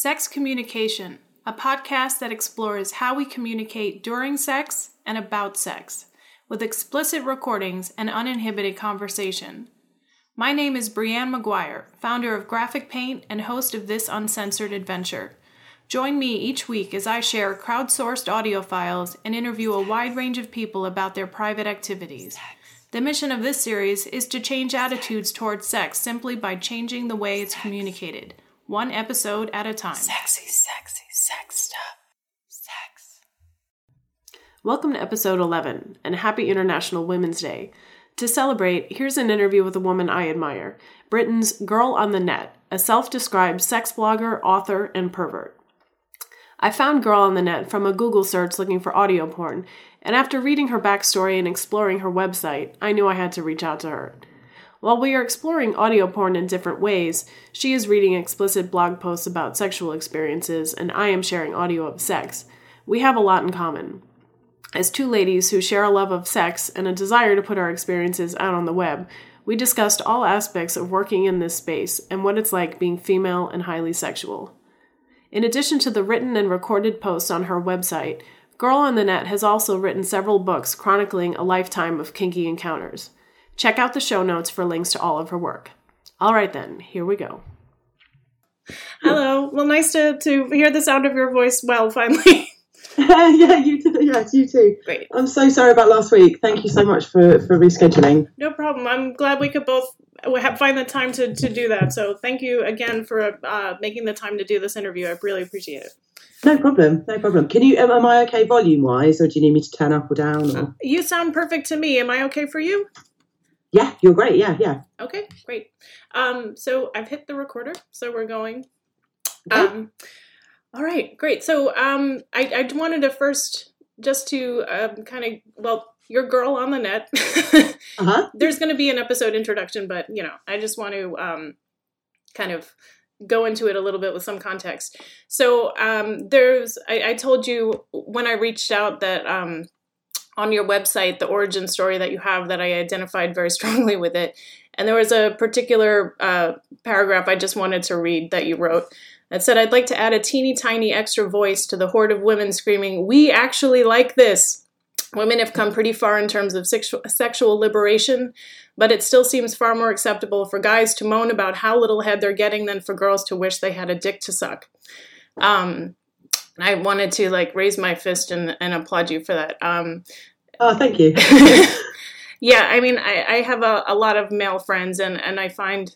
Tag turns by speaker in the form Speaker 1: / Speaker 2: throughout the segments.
Speaker 1: Sex Communication, a podcast that explores how we communicate during sex and about sex, with explicit recordings and uninhibited conversation. My name is Brianne McGuire, founder of Graphic Paint and host of this uncensored adventure. Join me each week as I share crowdsourced audio files and interview a wide range of people about their private activities. The mission of this series is to change attitudes towards sex simply by changing the way it's communicated, one episode at a time.
Speaker 2: Sexy, sexy, sex stuff. Sex.
Speaker 1: Welcome to episode 11 and happy International Women's Day. To celebrate, here's an interview with a woman I admire Britain's Girl on the Net, a self described sex blogger, author, and pervert. I found Girl on the Net from a Google search looking for audio porn, and after reading her backstory and exploring her website, I knew I had to reach out to her. While we are exploring audio porn in different ways, she is reading explicit blog posts about sexual experiences, and I am sharing audio of sex. We have a lot in common. As two ladies who share a love of sex and a desire to put our experiences out on the web, we discussed all aspects of working in this space and what it's like being female and highly sexual. In addition to the written and recorded posts on her website, Girl on the Net has also written several books chronicling a lifetime of kinky encounters. Check out the show notes for links to all of her work. All right, then, here we go. Hello. Well, nice to, to hear the sound of your voice well, finally.
Speaker 3: yeah, you too. Yes, you too.
Speaker 1: Great.
Speaker 3: I'm so sorry about last week. Thank you so much for, for rescheduling.
Speaker 1: No problem. I'm glad we could both find the time to, to do that. So thank you again for uh, making the time to do this interview. I really appreciate it.
Speaker 3: No problem. No problem. Can you? Am I okay volume wise, or do you need me to turn up or down? Or?
Speaker 1: You sound perfect to me. Am I okay for you?
Speaker 3: Yeah, you're great. Yeah, yeah.
Speaker 1: Okay, great. Um, so I've hit the recorder, so we're going.
Speaker 3: Okay.
Speaker 1: Um, all right, great. So um, I, I wanted to first just to um, kind of well, your girl on the net.
Speaker 3: Uh huh.
Speaker 1: There's going to be an episode introduction, but you know, I just want to um, kind of go into it a little bit with some context. So um, there's, I, I told you when I reached out that um, on your website, the origin story that you have, that I identified very strongly with it. And there was a particular uh, paragraph I just wanted to read that you wrote that said, I'd like to add a teeny tiny extra voice to the horde of women screaming, We actually like this. Women have come pretty far in terms of sexual, sexual liberation, but it still seems far more acceptable for guys to moan about how little head they're getting than for girls to wish they had a dick to suck. Um, I wanted to like raise my fist and, and applaud you for that. Um,
Speaker 3: Oh, thank you.
Speaker 1: yeah, I mean, I, I have a, a lot of male friends, and, and I find,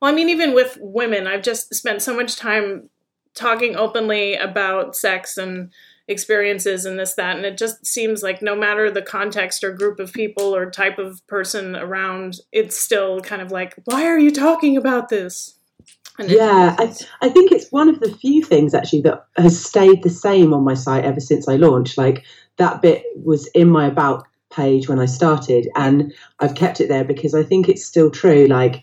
Speaker 1: well, I mean, even with women, I've just spent so much time talking openly about sex and experiences and this, that, and it just seems like no matter the context or group of people or type of person around, it's still kind of like, why are you talking about this?
Speaker 3: Yeah, I, I think it's one of the few things actually that has stayed the same on my site ever since I launched. Like that bit was in my about page when I started, and I've kept it there because I think it's still true. Like,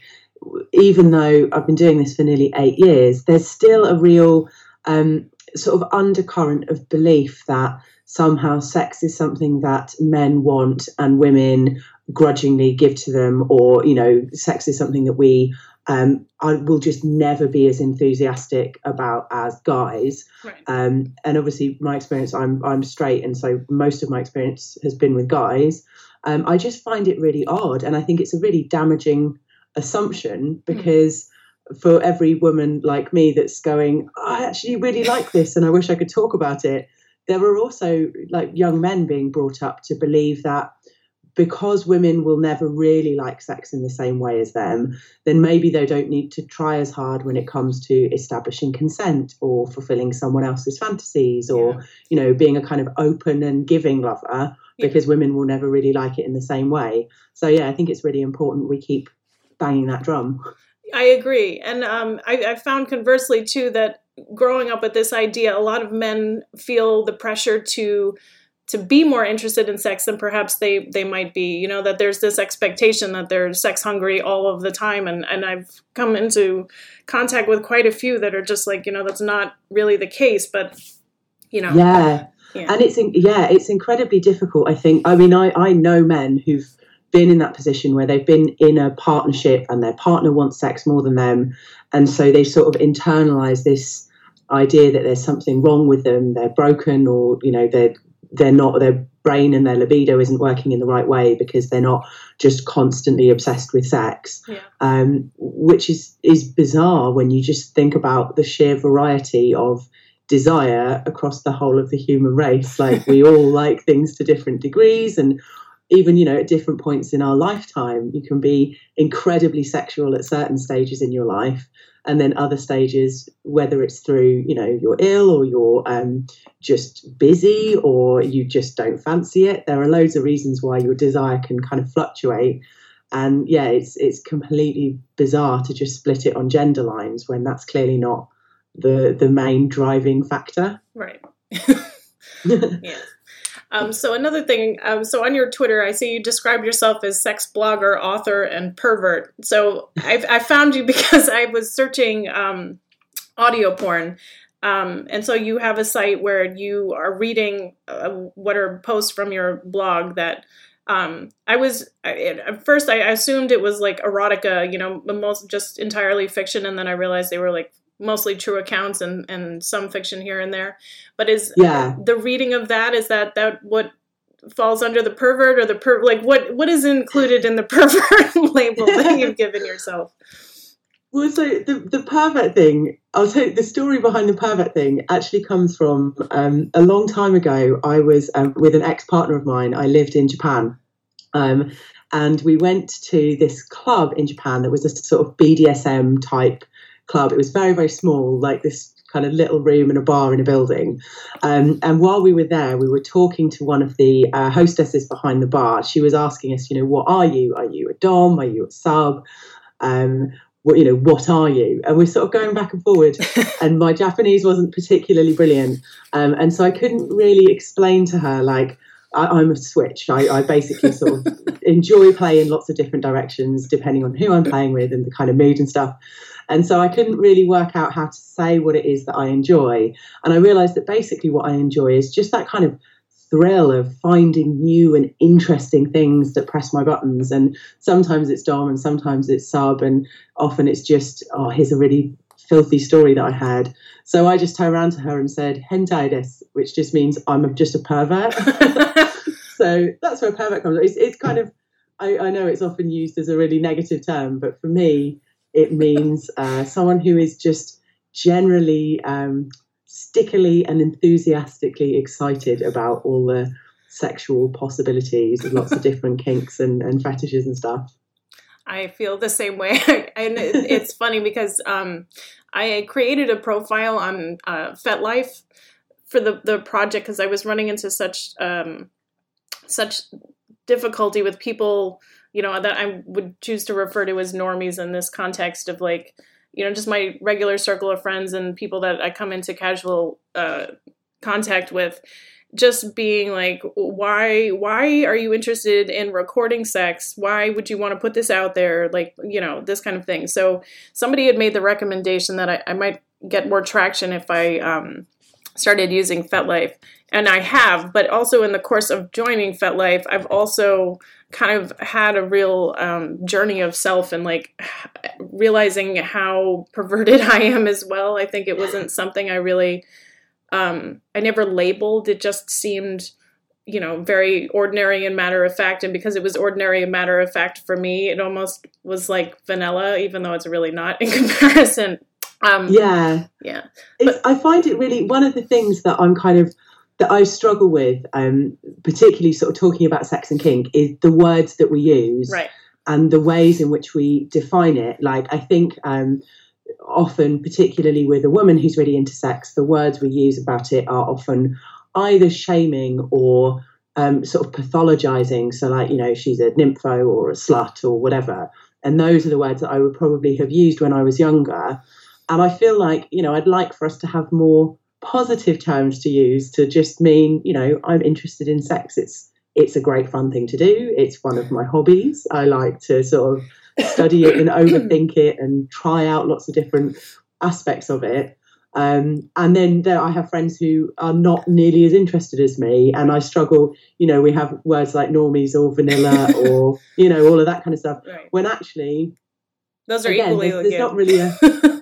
Speaker 3: even though I've been doing this for nearly eight years, there's still a real um, sort of undercurrent of belief that somehow sex is something that men want and women grudgingly give to them, or, you know, sex is something that we um, I will just never be as enthusiastic about as guys.
Speaker 1: right.
Speaker 3: Um, and obviously, my experience, I'm I'm straight, and so most of my experience has been with guys. Um, I just find it really odd, and I think it's a really damaging assumption because for every woman like me that's going, I actually really like this, and I wish I could talk about it. There are also like young men being brought up to believe that because women will never really like sex in the same way as them, then maybe they don't need to try as hard when it comes to establishing consent or fulfilling someone else's fantasies or,
Speaker 1: Yeah.
Speaker 3: you know, being a kind of open and giving lover
Speaker 1: Yeah.
Speaker 3: because women will never really like it in the same way. So, yeah, I think it's really important we keep banging that drum.
Speaker 1: I agree, and um, I, I found conversely too that growing up with this idea, a lot of men feel the pressure to to be more interested in sex than perhaps they they might be. You know that there's this expectation that they're sex hungry all of the time, and and I've come into contact with quite a few that are just like you know that's not really the case, but you know
Speaker 3: Yeah.
Speaker 1: yeah.
Speaker 3: and it's in, yeah it's incredibly difficult i think i mean i i know men who've been in that position where they've been in a partnership and their partner wants sex more than them and so they sort of internalize this idea that there's something wrong with them, they're broken, or you know they're they're not their brain and their libido isn't working in the right way because they're not just constantly obsessed with sex,
Speaker 1: Yeah.
Speaker 3: um, which is is bizarre when you just think about the sheer variety of desire across the whole of the human race. Like we all like things to different degrees and even you know at different points in our lifetime you can be incredibly sexual at certain stages in your life and then other stages whether it's through you know you're ill or you're um, just busy or you just don't fancy it there are loads of reasons why your desire can kind of fluctuate and yeah it's it's completely bizarre to just split it on gender lines when that's clearly not the the main driving factor
Speaker 1: Right. yeah. Um, so another thing, um, so on your Twitter, I see you describe yourself as sex blogger, author, and pervert. So I, I found you because I was searching um, audio porn. Um, and so you have a site where you are reading uh, what are posts from your blog that um, I was at first I assumed it was like erotica, you know, most just entirely fiction, and then I realized they were like mostly true accounts and and some fiction here and there. But is
Speaker 3: yeah
Speaker 1: the reading of that is that that what falls under the pervert or the per like what what is included in the pervert label that you've given yourself?
Speaker 3: Well, so the, the pervert thing, I'll tell you, the story behind the pervert thing actually comes from um, a long time ago. I was um, with an ex partner of mine, I lived in Japan. Um, and we went to this club in Japan that was a sort of BDSM type club. It was very, very small, like this kind of little room and a bar in a building. Um, and while we were there, we were talking to one of the uh, hostesses behind the bar. She was asking us, you know, what are you? Are you a Dom? Are you a sub? Um, what, you know, what are you? And we're sort of going back and forward. and my Japanese wasn't particularly brilliant. Um, and so I couldn't really explain to her, like, I, I'm a switch. I, I basically sort of enjoy playing lots of different directions depending on who I'm playing with and the kind of mood and stuff. And so I couldn't really work out how to say what it is that I enjoy. And I realized that basically what I enjoy is just that kind of thrill of finding new and interesting things that press my buttons. And sometimes it's Dom and sometimes it's sub. And often it's just, oh, here's a really filthy story that I had. So I just turned around to her and said, hentai des, which just means I'm just a pervert. so that's where pervert comes. It's, it's kind of, I, I know it's often used as a really negative term, but for me, it means uh, someone who is just generally um, stickily and enthusiastically excited about all the sexual possibilities and lots of different kinks and, and fetishes and stuff.
Speaker 1: I feel the same way, and it's funny because um, I created a profile on uh, FetLife for the the project because I was running into such um, such difficulty with people, you know, that I would choose to refer to as normies in this context of like, you know, just my regular circle of friends and people that I come into casual uh, contact with. Just being like why why are you interested in recording sex? Why would you want to put this out there? Like you know this kind of thing. So somebody had made the recommendation that i, I might get more traction if i um, started using FetLife, and I have. But also in the course of joining FetLife, I've also kind of had a real um, journey of self and like realizing how perverted I am as well. I think it wasn't something I really, um, I never labeled. It just seemed, you know, very ordinary and matter of fact. And because it was ordinary and matter of fact for me, it almost was like vanilla, even though it's really not in comparison. Um,
Speaker 3: yeah,
Speaker 1: yeah.
Speaker 3: It's, I find it really one of the things that I'm kind of that I struggle with, um, particularly sort of talking about sex and kink, is the words that we use
Speaker 1: Right.
Speaker 3: and the ways in which we define it. Like I think um, often, particularly with a woman who's really into sex, the words we use about it are often either shaming or um, sort of pathologizing. So, like you know, she's a nympho or a slut or whatever. And those are the words that I would probably have used when I was younger. And I feel like, you know, I'd like for us to have more positive terms to use to just mean, you know, I'm interested in sex. It's it's a great fun thing to do. It's one of my hobbies. I like to sort of study it and overthink it and try out lots of different aspects of it. Um, and then there I have friends who are not nearly as interested as me, and I struggle. You know, we have words like normies or vanilla or you know all of that kind of stuff.
Speaker 1: Right.
Speaker 3: When actually,
Speaker 1: Those are
Speaker 3: again,
Speaker 1: equally
Speaker 3: there's, there's not really a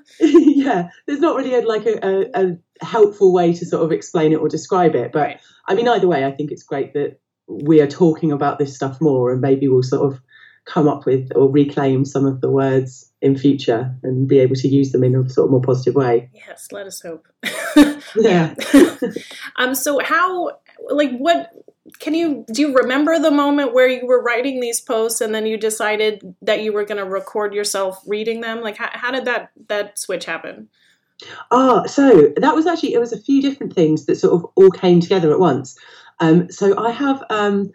Speaker 3: yeah, there's not really a, like a, a, a helpful way to sort of explain it or describe it. But
Speaker 1: Right.
Speaker 3: I mean, either way, I think it's great that we are talking about this stuff more, and maybe we'll sort of come up with or reclaim some of the words in future and be able to use them in a sort of more positive way.
Speaker 1: Yes, let us hope.
Speaker 3: Yeah.
Speaker 1: um. So how? Like, what? Can you do? You remember the moment where you were writing these posts and then you decided that you were going to record yourself reading them? Like, how, how did that that switch happen?
Speaker 3: Ah, so that was actually it was a few different things that sort of all came together at once. Um, so I have um,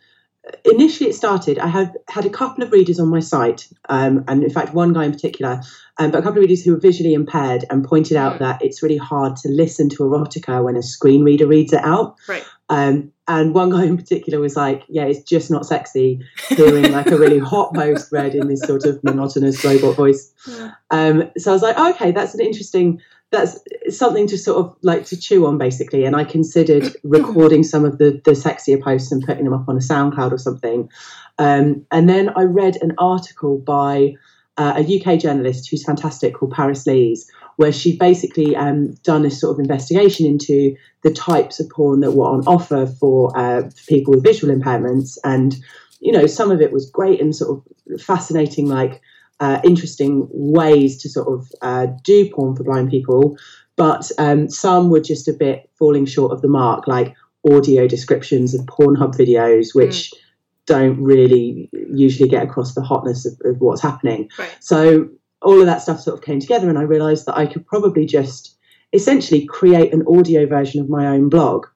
Speaker 3: initially it started. I had had a couple of readers on my site, um, and in fact one guy in particular, um, but a couple of readers who were visually impaired and pointed out
Speaker 1: Mm.
Speaker 3: that it's really hard to listen to erotica when a screen reader reads it out.
Speaker 1: Right.
Speaker 3: Um, and one guy in particular was like, "Yeah, it's just not sexy hearing like a really hot post read in this sort of monotonous robot voice."
Speaker 1: Yeah.
Speaker 3: Um, so I was like, oh, okay, that's an interesting, that's something to sort of like to chew on basically. And I considered recording some of the, the sexier posts and putting them up on a SoundCloud or something. Um, and then I read an article by uh, a UK journalist who's fantastic called Paris Lees, where she basically um, done a sort of investigation into the types of porn that were on offer for, uh, for people with visual impairments. And, you know, some of it was great and sort of fascinating, like, uh, interesting ways to sort of uh, do porn for blind people, but um, some were just a bit falling short of the mark, like audio descriptions of Pornhub videos, which don't really usually get across the hotness of, of what's happening.
Speaker 1: Right.
Speaker 3: So all of that stuff sort of came together, and I realised that I could probably just essentially create an audio version of my own blog.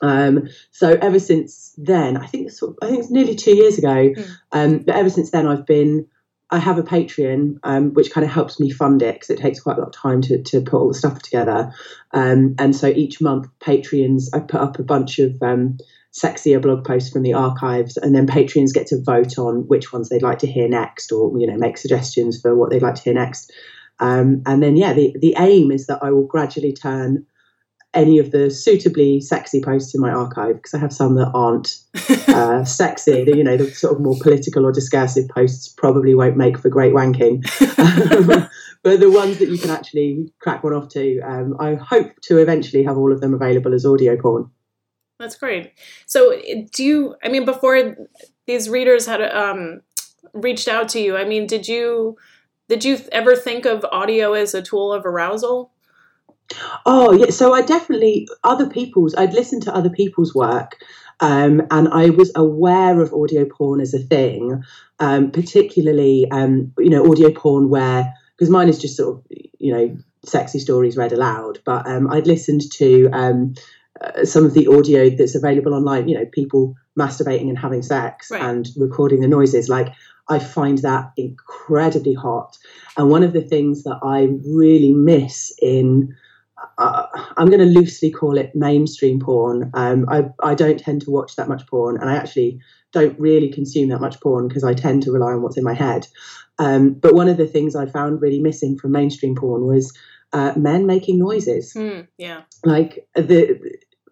Speaker 3: Um, so ever since then, I think it's sort of, I think it's nearly two years ago.
Speaker 1: Mm.
Speaker 3: Um, but ever since then, I've been I have a Patreon, um, which kind of helps me fund it because it takes quite a lot of time to, to put all the stuff together. Um, and so each month, Patreons, I put up a bunch of um, sexier blog posts from the archives, and then Patreons get to vote on which ones they'd like to hear next, or you know, make suggestions for what they'd like to hear next. Um, and then, yeah, the the aim is that I will gradually turn any of the suitably sexy posts in my archive because I have some that aren't uh, sexy. The, you know, the sort of more political or discursive posts probably won't make for great wanking. but the ones that you can actually crack one off to, um, I hope to eventually have all of them available as audio porn.
Speaker 1: That's great. So, do you? I mean, before these readers had um, reached out to you, I mean, did you did you ever think of audio as a tool of arousal?
Speaker 3: Oh, yeah. So I definitely, other people's, I'd listened to other people's work. Um, and I was aware of audio porn as a thing, um, particularly, um, you know, audio porn where, because mine is just sort of, you know, sexy stories read aloud, but um, I'd listened to um, uh, some of the audio that's available online, you know, people masturbating and having sex
Speaker 1: Right.
Speaker 3: and recording the noises. Like, I find that incredibly hot. And one of the things that I really miss in uh, I'm going to loosely call it mainstream porn. Um, I, I don't tend to watch that much porn, and I actually don't really consume that much porn because I tend to rely on what's in my head. Um, but one of the things I found really missing from mainstream porn was uh, men making noises,
Speaker 1: Hmm, yeah.
Speaker 3: like the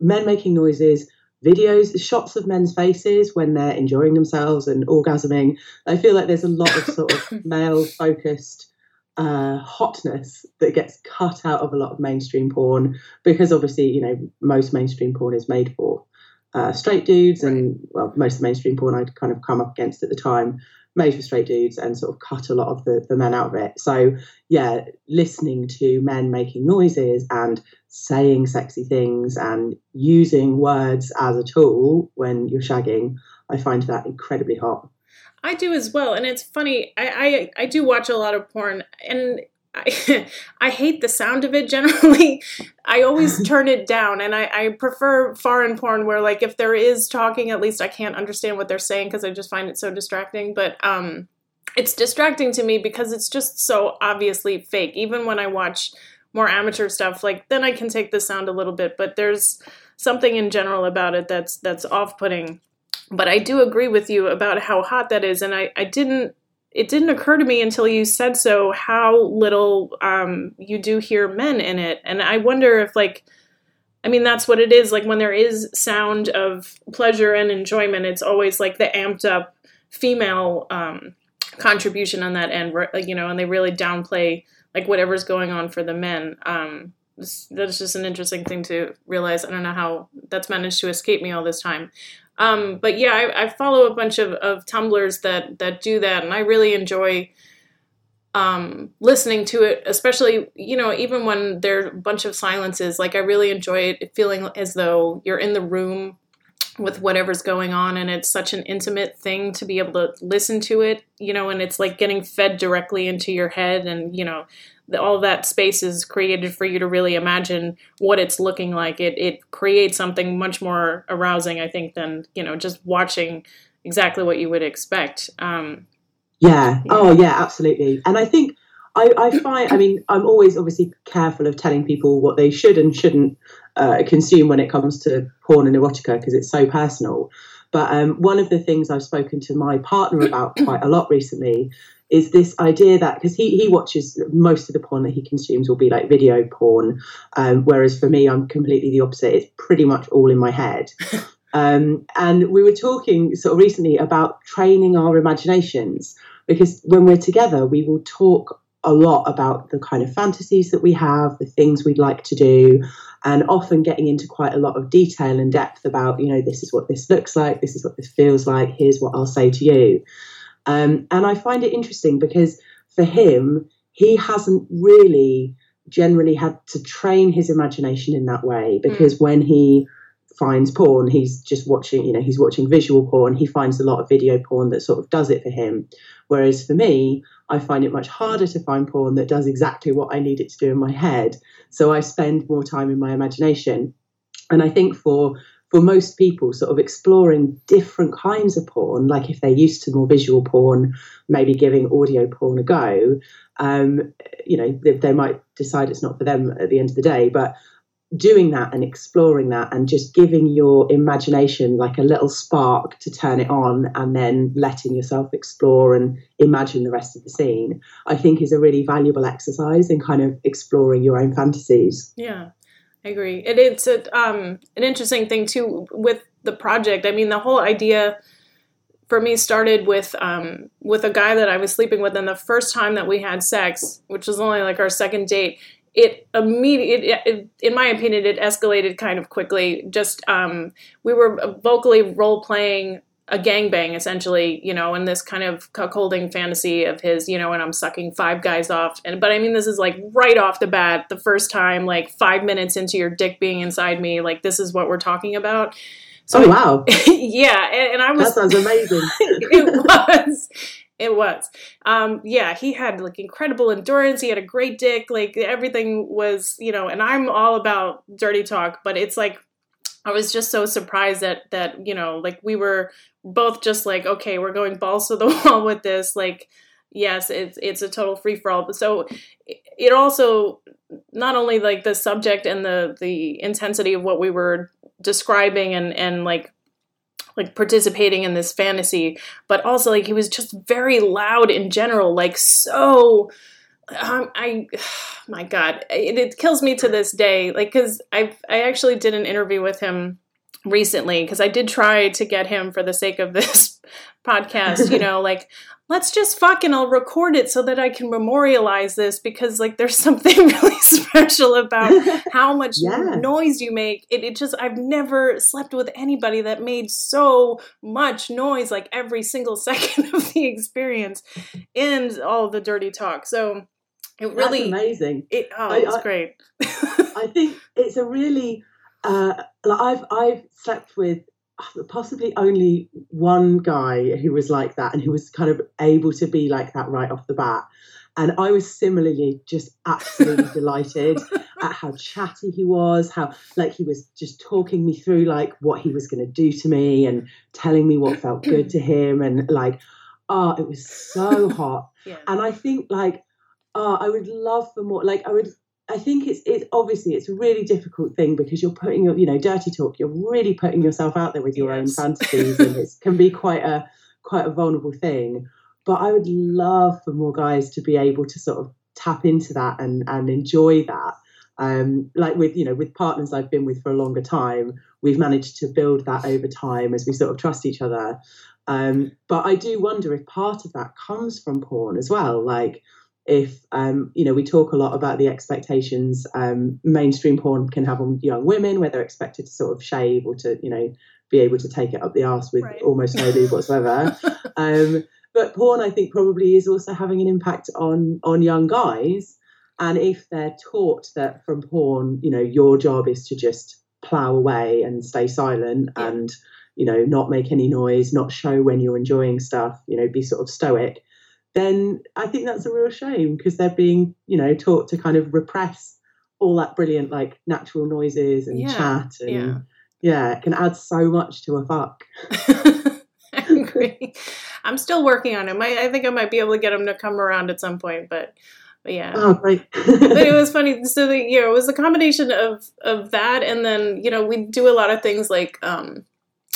Speaker 3: men making noises. Videos, shots of men's faces when they're enjoying themselves and orgasming. I feel like there's a lot of sort of male focused uh, hotness that gets cut out of a lot of mainstream porn because obviously you know most mainstream porn is made for uh, straight dudes and well most of the mainstream porn I'd kind of come up against at the time made for straight dudes and sort of cut a lot of the, the men out of it so yeah listening to men making noises and saying sexy things and using words as a tool when you're shagging I find that incredibly hot
Speaker 1: I do as well, and it's funny. I I, I do watch a lot of porn, and I I hate the sound of it. Generally, I always turn it down, and I I prefer foreign porn where like if there is talking, at least I can't understand what they're saying because I just find it so distracting. But um, it's distracting to me because it's just so obviously fake. Even when I watch more amateur stuff, like then I can take the sound a little bit, but there's something in general about it that's that's off putting but I do agree with you about how hot that is, and I, I didn't. It didn't occur to me until you said so how little um, you do hear men in it, and I wonder if like, I mean that's what it is. Like when there is sound of pleasure and enjoyment, it's always like the amped up female um, contribution on that end, you know, and they really downplay like whatever's going on for the men. Um, that's just an interesting thing to realize. I don't know how that's managed to escape me all this time. Um, but yeah, I, I, follow a bunch of, of Tumblrs that that do that, and I really enjoy um, listening to it, especially you know even when there are a bunch of silences. Like I really enjoy it, feeling as though you're in the room with whatever's going on, and it's such an intimate thing to be able to listen to it. You know, and it's like getting fed directly into your head, and you know all that space is created for you to really imagine what it's looking like. It it creates something much more arousing, I think, than you know just watching exactly what you would expect. Um,
Speaker 3: yeah. yeah. Oh, yeah. Absolutely. And I think I, I find. I mean, I'm always obviously careful of telling people what they should and shouldn't uh, consume when it comes to porn and erotica because it's so personal. But um, one of the things I've spoken to my partner about quite a lot recently is this idea that because he, he watches most of the porn that he consumes will be like video porn, um, whereas for me, I'm completely the opposite. It's pretty much all in my head. Um, and we were talking sort of recently about training our imaginations because when we're together, we will talk a lot about the kind of fantasies that we have, the things we'd like to do, and often getting into quite a lot of detail and depth about, you know, this is what this looks like, this is what this feels like, here's what I'll say to you. Um, and I find it interesting because for him, he hasn't really generally had to train his imagination in that way because mm. when he finds porn he's just watching you know he's watching visual porn he finds a lot of video porn that sort of does it for him. Whereas for me i find it much harder to find porn that does exactly what i need it to do in my head. So i spend more time in my imagination. And i think for for most people, sort of exploring different kinds of porn, like if they're used to more visual porn, maybe giving audio porn a go, um, you know, they, they, might decide it's not for them at the end of the day. But doing that and exploring that and just giving your imagination like a little spark to turn it on and then letting yourself explore and imagine the rest of the scene, I think is a really valuable exercise in kind of exploring your own fantasies.
Speaker 1: Yeah. I agree. And it's a, um, an interesting thing too with the project. I mean, the whole idea for me started with um, with a guy that I was sleeping with, and the first time that we had sex, which was only like our second date, it immediately, in my opinion, it escalated kind of quickly. Just um, we were vocally role playing a gangbang essentially, you know, in this kind of cuckolding fantasy of his, you know, and I'm sucking five guys off. And but I mean, this is like right off the bat, the first time, like five minutes into your dick being inside me, like this is what we're talking about.
Speaker 3: So oh wow!
Speaker 1: yeah, and, and, I was
Speaker 3: that sounds amazing.
Speaker 1: it was. It was. Um, yeah, he had like incredible endurance. He had a great dick. Like everything was, you know, and I'm all about dirty talk, but it's like I was just so surprised that that you know like we were both just like okay we're going balls to the wall with this like yes it's it's a total free for all so it also not only like the subject and the the intensity of what we were describing and and like like participating in this fantasy but also like he was just very loud in general like so um, I, my God, it, it, kills me to this day. Like, cause I, I actually did an interview with him recently because I did try to get him for the sake of this podcast. You know, like let's just fucking I'll record it so that I can memorialize this because like there's something really special about how much yeah. noise you make. It, it just I've never slept with anybody that made so much noise like every single second of the experience and all the dirty talk. So it really
Speaker 3: That's amazing.
Speaker 1: It oh, I, it's I, great.
Speaker 3: I think it's a really uh, like I've I've slept with possibly only one guy who was like that and who was kind of able to be like that right off the bat. And I was similarly just absolutely delighted at how chatty he was, how like he was just talking me through like what he was going to do to me and telling me what felt good to him and like oh it was so hot. Yeah. And I think like oh, I would love for more. Like I would, I think it's it's obviously it's a really difficult thing because you're putting your you know dirty talk. You're really putting yourself out there with your yes. own fantasies, and it can be quite a quite a vulnerable thing. But I would love for more guys to be able to sort of tap into that and and enjoy that. Um, like with you know with partners I've been with for a longer time, we've managed to build that over time as we sort of trust each other. Um, but I do wonder if part of that comes from porn as well. Like if um, you know we talk a lot about the expectations um, mainstream porn can have on young women where they're expected to sort of shave or to you know be able to take it up the arse with
Speaker 1: Right.
Speaker 3: almost no lube whatsoever um, but porn i think probably is also having an impact on on young guys and if they're taught that from porn you know your job is to just plow away and stay silent
Speaker 1: Yeah.
Speaker 3: and you know not make any noise not show when you're enjoying stuff you know be sort of stoic then i think that's a real shame because they're being you know taught to kind of repress all that brilliant like natural noises and
Speaker 1: Yeah,
Speaker 3: chat and
Speaker 1: yeah.
Speaker 3: yeah. it can add so much to a fuck
Speaker 1: I agree. I'm still working on him. I, I think I might be able to get him to come around at some point, but, but yeah.
Speaker 3: oh great
Speaker 1: but it was funny. So the you know, it was a combination of of that, and then you know, we do a lot of things like um,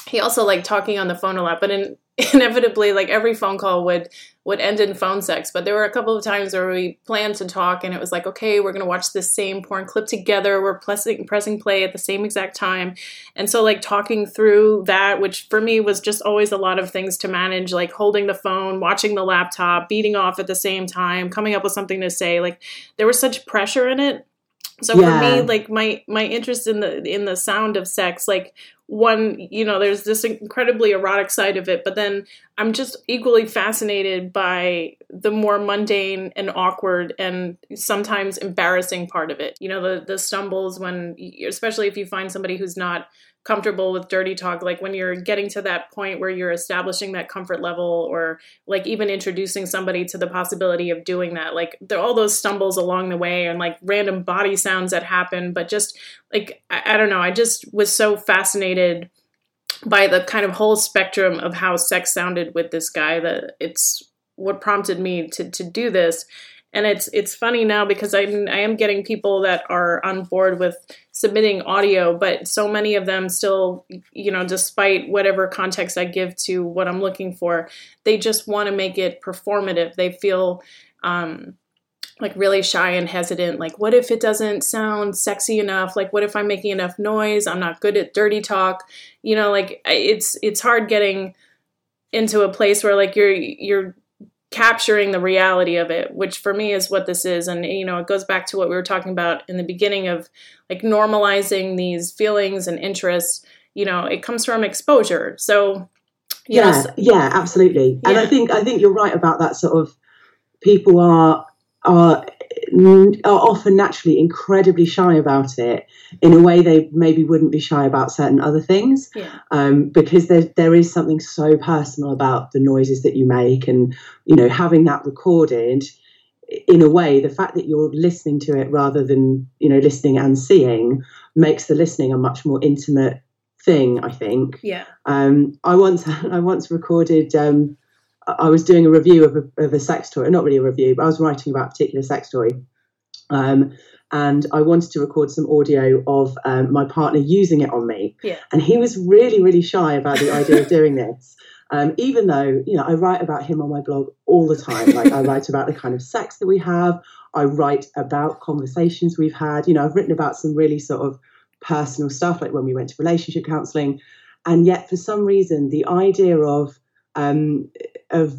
Speaker 1: he also liked talking on the phone a lot, but in, inevitably, like every phone call would would end in phone sex. But there were a couple of times where we planned to talk, and it was like, okay, we're gonna watch this same porn clip together. We're pressing pressing play at the same exact time, and so like talking through that, which for me was just always a lot of things to manage, like holding the phone, watching the laptop, beating off at the same time, coming up with something to say, like there was such pressure in it so for me like my my interest in the in the sound of sex like one you know there's this incredibly erotic side of it but then i'm just equally fascinated by the more mundane and awkward and sometimes embarrassing part of it. You know the the stumbles when especially if you find somebody who's not comfortable with dirty talk like when you're getting to that point where you're establishing that comfort level or like even introducing somebody to the possibility of doing that like all those stumbles along the way and like random body sounds that happen but just like I, I don't know i just was so fascinated by the kind of whole spectrum of how sex sounded with this guy that it's what prompted me to to do this and it's it's funny now because I I am getting people that are on board with submitting audio, but so many of them still, you know, despite whatever context I give to what I'm looking for, they just want to make it performative. They feel um, like really shy and hesitant. Like, what if it doesn't sound sexy enough? Like, what if I'm making enough noise? I'm not good at dirty talk. You know, like it's it's hard getting into a place where like you're you're capturing the reality of it which for me is what this is and you know it goes back to what we were talking about in the beginning of like normalizing these feelings and interests you know it comes from exposure so know,
Speaker 3: yeah, yeah, absolutely. And I think I think you're right about that. Sort of people are are are often naturally incredibly shy about it in a way they maybe wouldn't be shy about certain other things.
Speaker 1: Yeah.
Speaker 3: Um, because there there is something so personal about the noises that you make and you know having that recorded in a way the fact that you're listening to it rather than you know listening and seeing makes the listening a much more intimate thing i think.
Speaker 1: Yeah.
Speaker 3: Um, I once I once recorded. Um, I was doing a review of a, of a sex toy, not really a review, but I was writing about a particular sex toy, um, and I wanted to record some audio of um, my partner using it on me.
Speaker 1: Yeah.
Speaker 3: And he was really, really shy about the idea of doing this. Um, even though you know I write about him on my blog all the time, like I write about the kind of sex that we have, I write about conversations we've had. You know, I've written about some really sort of personal stuff, like when we went to relationship counselling, and yet for some reason the idea of um, of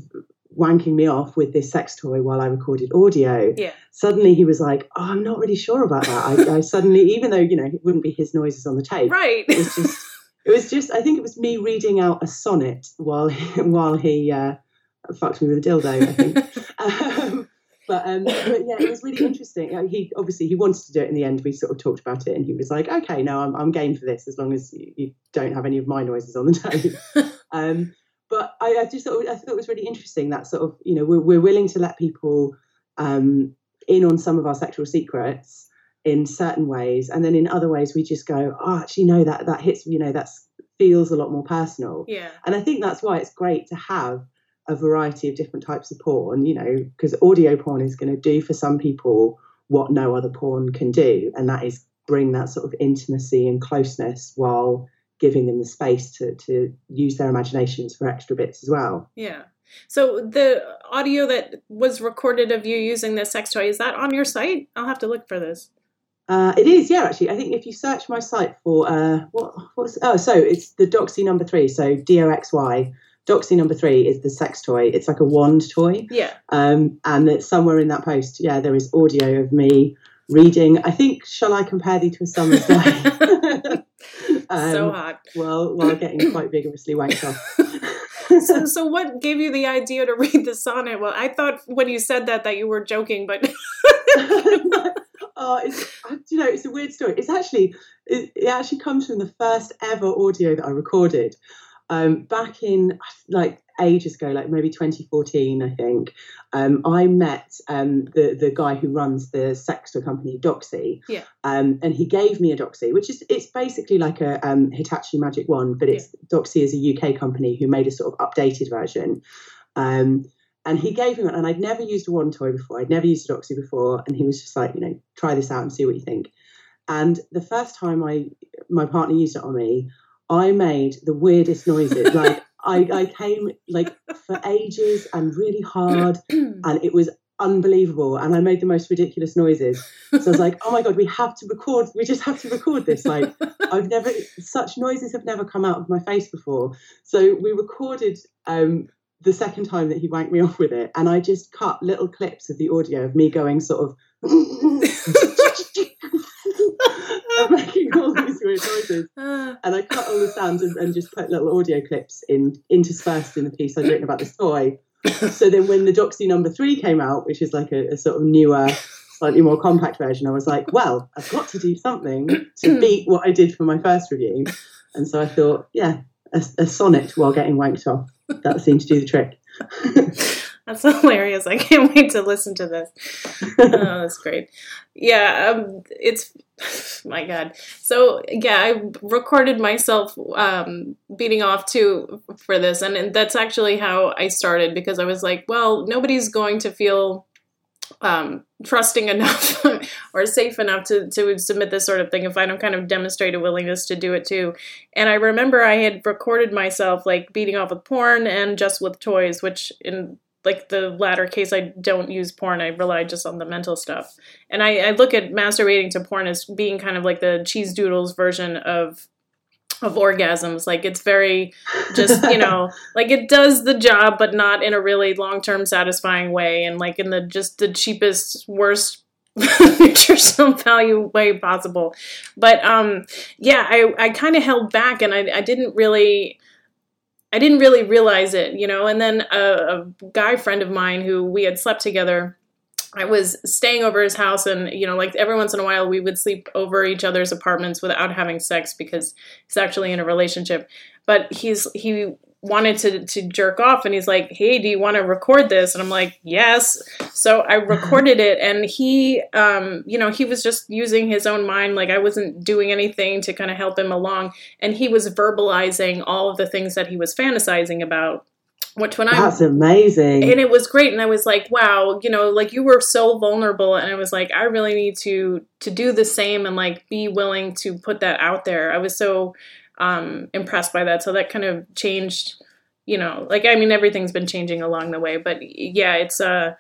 Speaker 3: wanking me off with this sex toy while I recorded audio,
Speaker 1: Yeah.
Speaker 3: suddenly he was like, "Oh, I'm not really sure about that." I, I suddenly, even though you know it wouldn't be his noises on the tape,
Speaker 1: right
Speaker 3: it was just it was just I think it was me reading out a sonnet while he, while he uh, fucked me with a dildo. I think. um, but, um, but yeah, it was really interesting. Uh, He obviously he wanted to do it in the end. We sort of talked about it, and he was like, "Okay, no, I'm, I'm game for this as long as you, you don't have any of my noises on the tape." um, but I, I just thought I thought it was really interesting that sort of you know we're, we're willing to let people um, in on some of our sexual secrets in certain ways, and then in other ways we just go, "Oh, actually, no, that that hits you know that's feels a lot more personal."
Speaker 1: yeah
Speaker 3: And I think that's why it's great to have a variety of different types of porn, you know, because audio porn is going to do for some people what no other porn can do, and that is bring that sort of intimacy and closeness while giving them the space to, to use their imaginations for extra bits as well.
Speaker 1: yeah so the audio that was recorded of you using this sex toy is that on your site i'll have to look for this
Speaker 3: Uh, it is, yeah, actually. I think if you search my site for uh, what what's oh, so it's the Doxy number three, so D O X Y Doxy number three is the sex toy. It's like a wand toy.
Speaker 1: Yeah.
Speaker 3: Um, and it's somewhere in that post, yeah, there is audio of me reading. I think, shall I compare thee to a summer's day? Um,
Speaker 1: so hot.
Speaker 3: While, while getting quite vigorously wanked off.
Speaker 1: so, so what gave you the idea to read the sonnet? Well, I thought when you said that that you were joking, but
Speaker 3: oh, it's, you know, it's a weird story. It's actually, it, it actually comes from the first ever audio that I recorded um, back in like ages ago, like maybe 2014, I think. Um, I met um, the the guy who runs the Sextor company, Doxy.
Speaker 1: Yeah.
Speaker 3: Um, and he gave me a Doxy, which is it's basically like a um, Hitachi Magic Wand, but it's yeah. Doxy is a UK company who made a sort of updated version. Um, and he gave me one, and I'd never used a wand toy before. I'd never used a Doxy before, and he was just like, you know, try this out and see what you think. And the first time I my partner used it on me, I made the weirdest noises. like I, I came like for ages and really hard, and it was unbelievable. And I made the most ridiculous noises. So I was like, oh my god, we have to record. We just have to record this. Like I've never such noises have never come out of my face before. So we recorded um, the second time that he wanked me off with it, and I just cut little clips of the audio of me going sort of. making all these weird noises. Ah. And I cut all the sounds and, and, just put little audio clips in interspersed in the piece I'd written about this toy. so then when the Doxy number three came out, which is like a, a sort of newer, slightly more compact version, I was like, well, I've got to do something to beat what I did for my first review. And so I thought, yeah, a, a sonnet while getting wanked off. That seemed to do the trick.
Speaker 1: That's hilarious. I can't wait to listen to this. Oh, that's great. Yeah, um, it's my God. So yeah, I recorded myself um, beating off too for this, and, and that's actually how I started because I was like, well, nobody's going to feel um, trusting enough or safe enough to, to submit this sort of thing if I don't kind of demonstrate a willingness to do it too. And I remember I had recorded myself like beating off with porn and just with toys, which in like the latter case, I don't use porn. I rely just on the mental stuff. And I, I look at masturbating to porn as being kind of like the cheese doodles version of of orgasms. Like it's very just, you know, like it does the job, but not in a really long term satisfying way and like in the just the cheapest, worst nutritional value way possible. But um yeah, I, I kind of held back and I, I didn't really I didn't really realize it, you know. And then a, a guy friend of mine who we had slept together I was staying over his house, and you know, like every once in a while, we would sleep over each other's apartments without having sex because he's actually in a relationship. But he's he wanted to to jerk off and he's like hey do you want to record this and i'm like yes so i recorded it and he um you know he was just using his own mind like i wasn't doing anything to kind of help him along and he was verbalizing all of the things that he was fantasizing about which when
Speaker 3: I That's amazing.
Speaker 1: And it was great and I was like, wow, you know, like you were so vulnerable and I was like, I really need to to do the same and like be willing to put that out there. I was so um, impressed by that. So that kind of changed, you know, like I mean, everything's been changing along the way, but yeah, it's a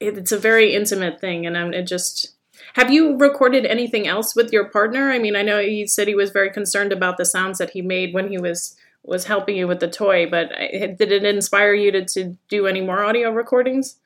Speaker 1: it's a very intimate thing, and I'm it just. Have you recorded anything else with your partner? I mean, I know you said he was very concerned about the sounds that he made when he was was helping you with the toy, but did it inspire you to, to do any more audio recordings?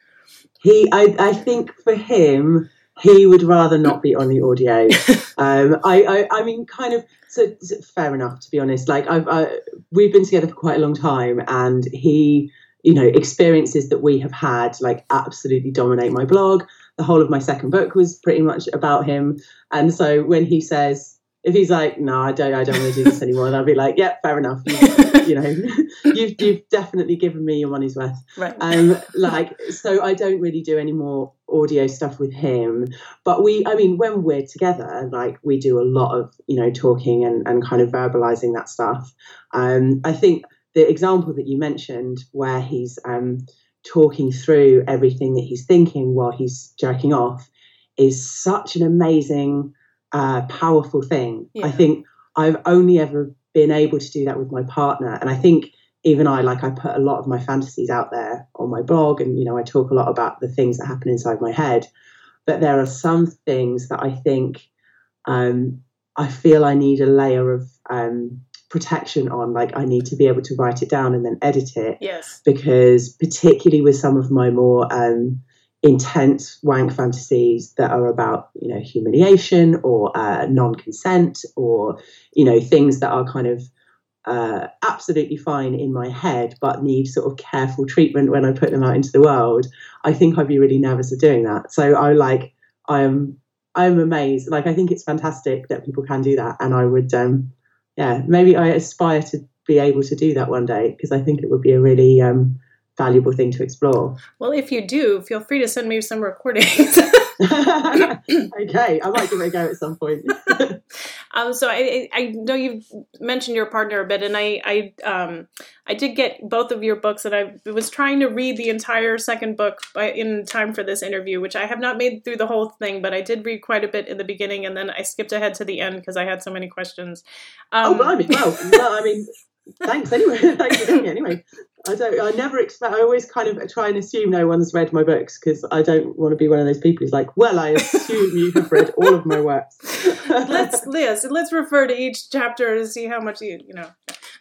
Speaker 3: He, I, I think for him, he would rather not be on the audio. um, I, I, I mean, kind of. So, fair enough, to be honest. Like I've, I, we've been together for quite a long time, and he, you know, experiences that we have had like absolutely dominate my blog. The whole of my second book was pretty much about him, and so when he says if he's like, no, I don't, I don't want to do this anymore, then I'll be like, yeah, fair enough. You, you know, you've you've definitely given me your money's worth.
Speaker 1: Right.
Speaker 3: Um, like, so I don't really do any more audio stuff with him. But we, I mean, when we're together, like we do a lot of, you know, talking and, and kind of verbalizing that stuff. Um, I think the example that you mentioned where he's um, talking through everything that he's thinking while he's jerking off is such an amazing uh, powerful thing. Yeah. I think I've only ever been able to do that with my partner, and I think even I, like, I put a lot of my fantasies out there on my blog, and you know, I talk a lot about the things that happen inside my head. But there are some things that I think um, I feel I need a layer of um, protection on like I need to be able to write it down and then edit it.
Speaker 1: Yes.
Speaker 3: Because particularly with some of my more um, intense wank fantasies that are about you know humiliation or uh, non-consent or you know things that are kind of uh, absolutely fine in my head but need sort of careful treatment when I put them out into the world, I think I'd be really nervous of doing that. So I like I am I'm amazed. Like I think it's fantastic that people can do that, and I would um, yeah maybe I aspire to be able to do that one day because I think it would be a really um, valuable thing to explore.
Speaker 1: Well, if you do, feel free to send me some recordings.
Speaker 3: okay, I might give it a go at some point.
Speaker 1: um, so I, I know you've mentioned your partner a bit, and I, I, um, I did get both of your books, and I was trying to read the entire second book by, in time for this interview, which I have not made through the whole thing, but I did read quite a bit in the beginning, and then I skipped ahead to the end because I had so many questions.
Speaker 3: Um, oh, blimey! Well, well, I mean, thanks anyway. thanks for doing it anyway. I don't. I never expect. I always kind of try and assume no one's read my books because I don't want to be one of those people who's like, "Well, I assume you have read all of my works."
Speaker 1: let's Liz, let's refer to each chapter to see how much you you know.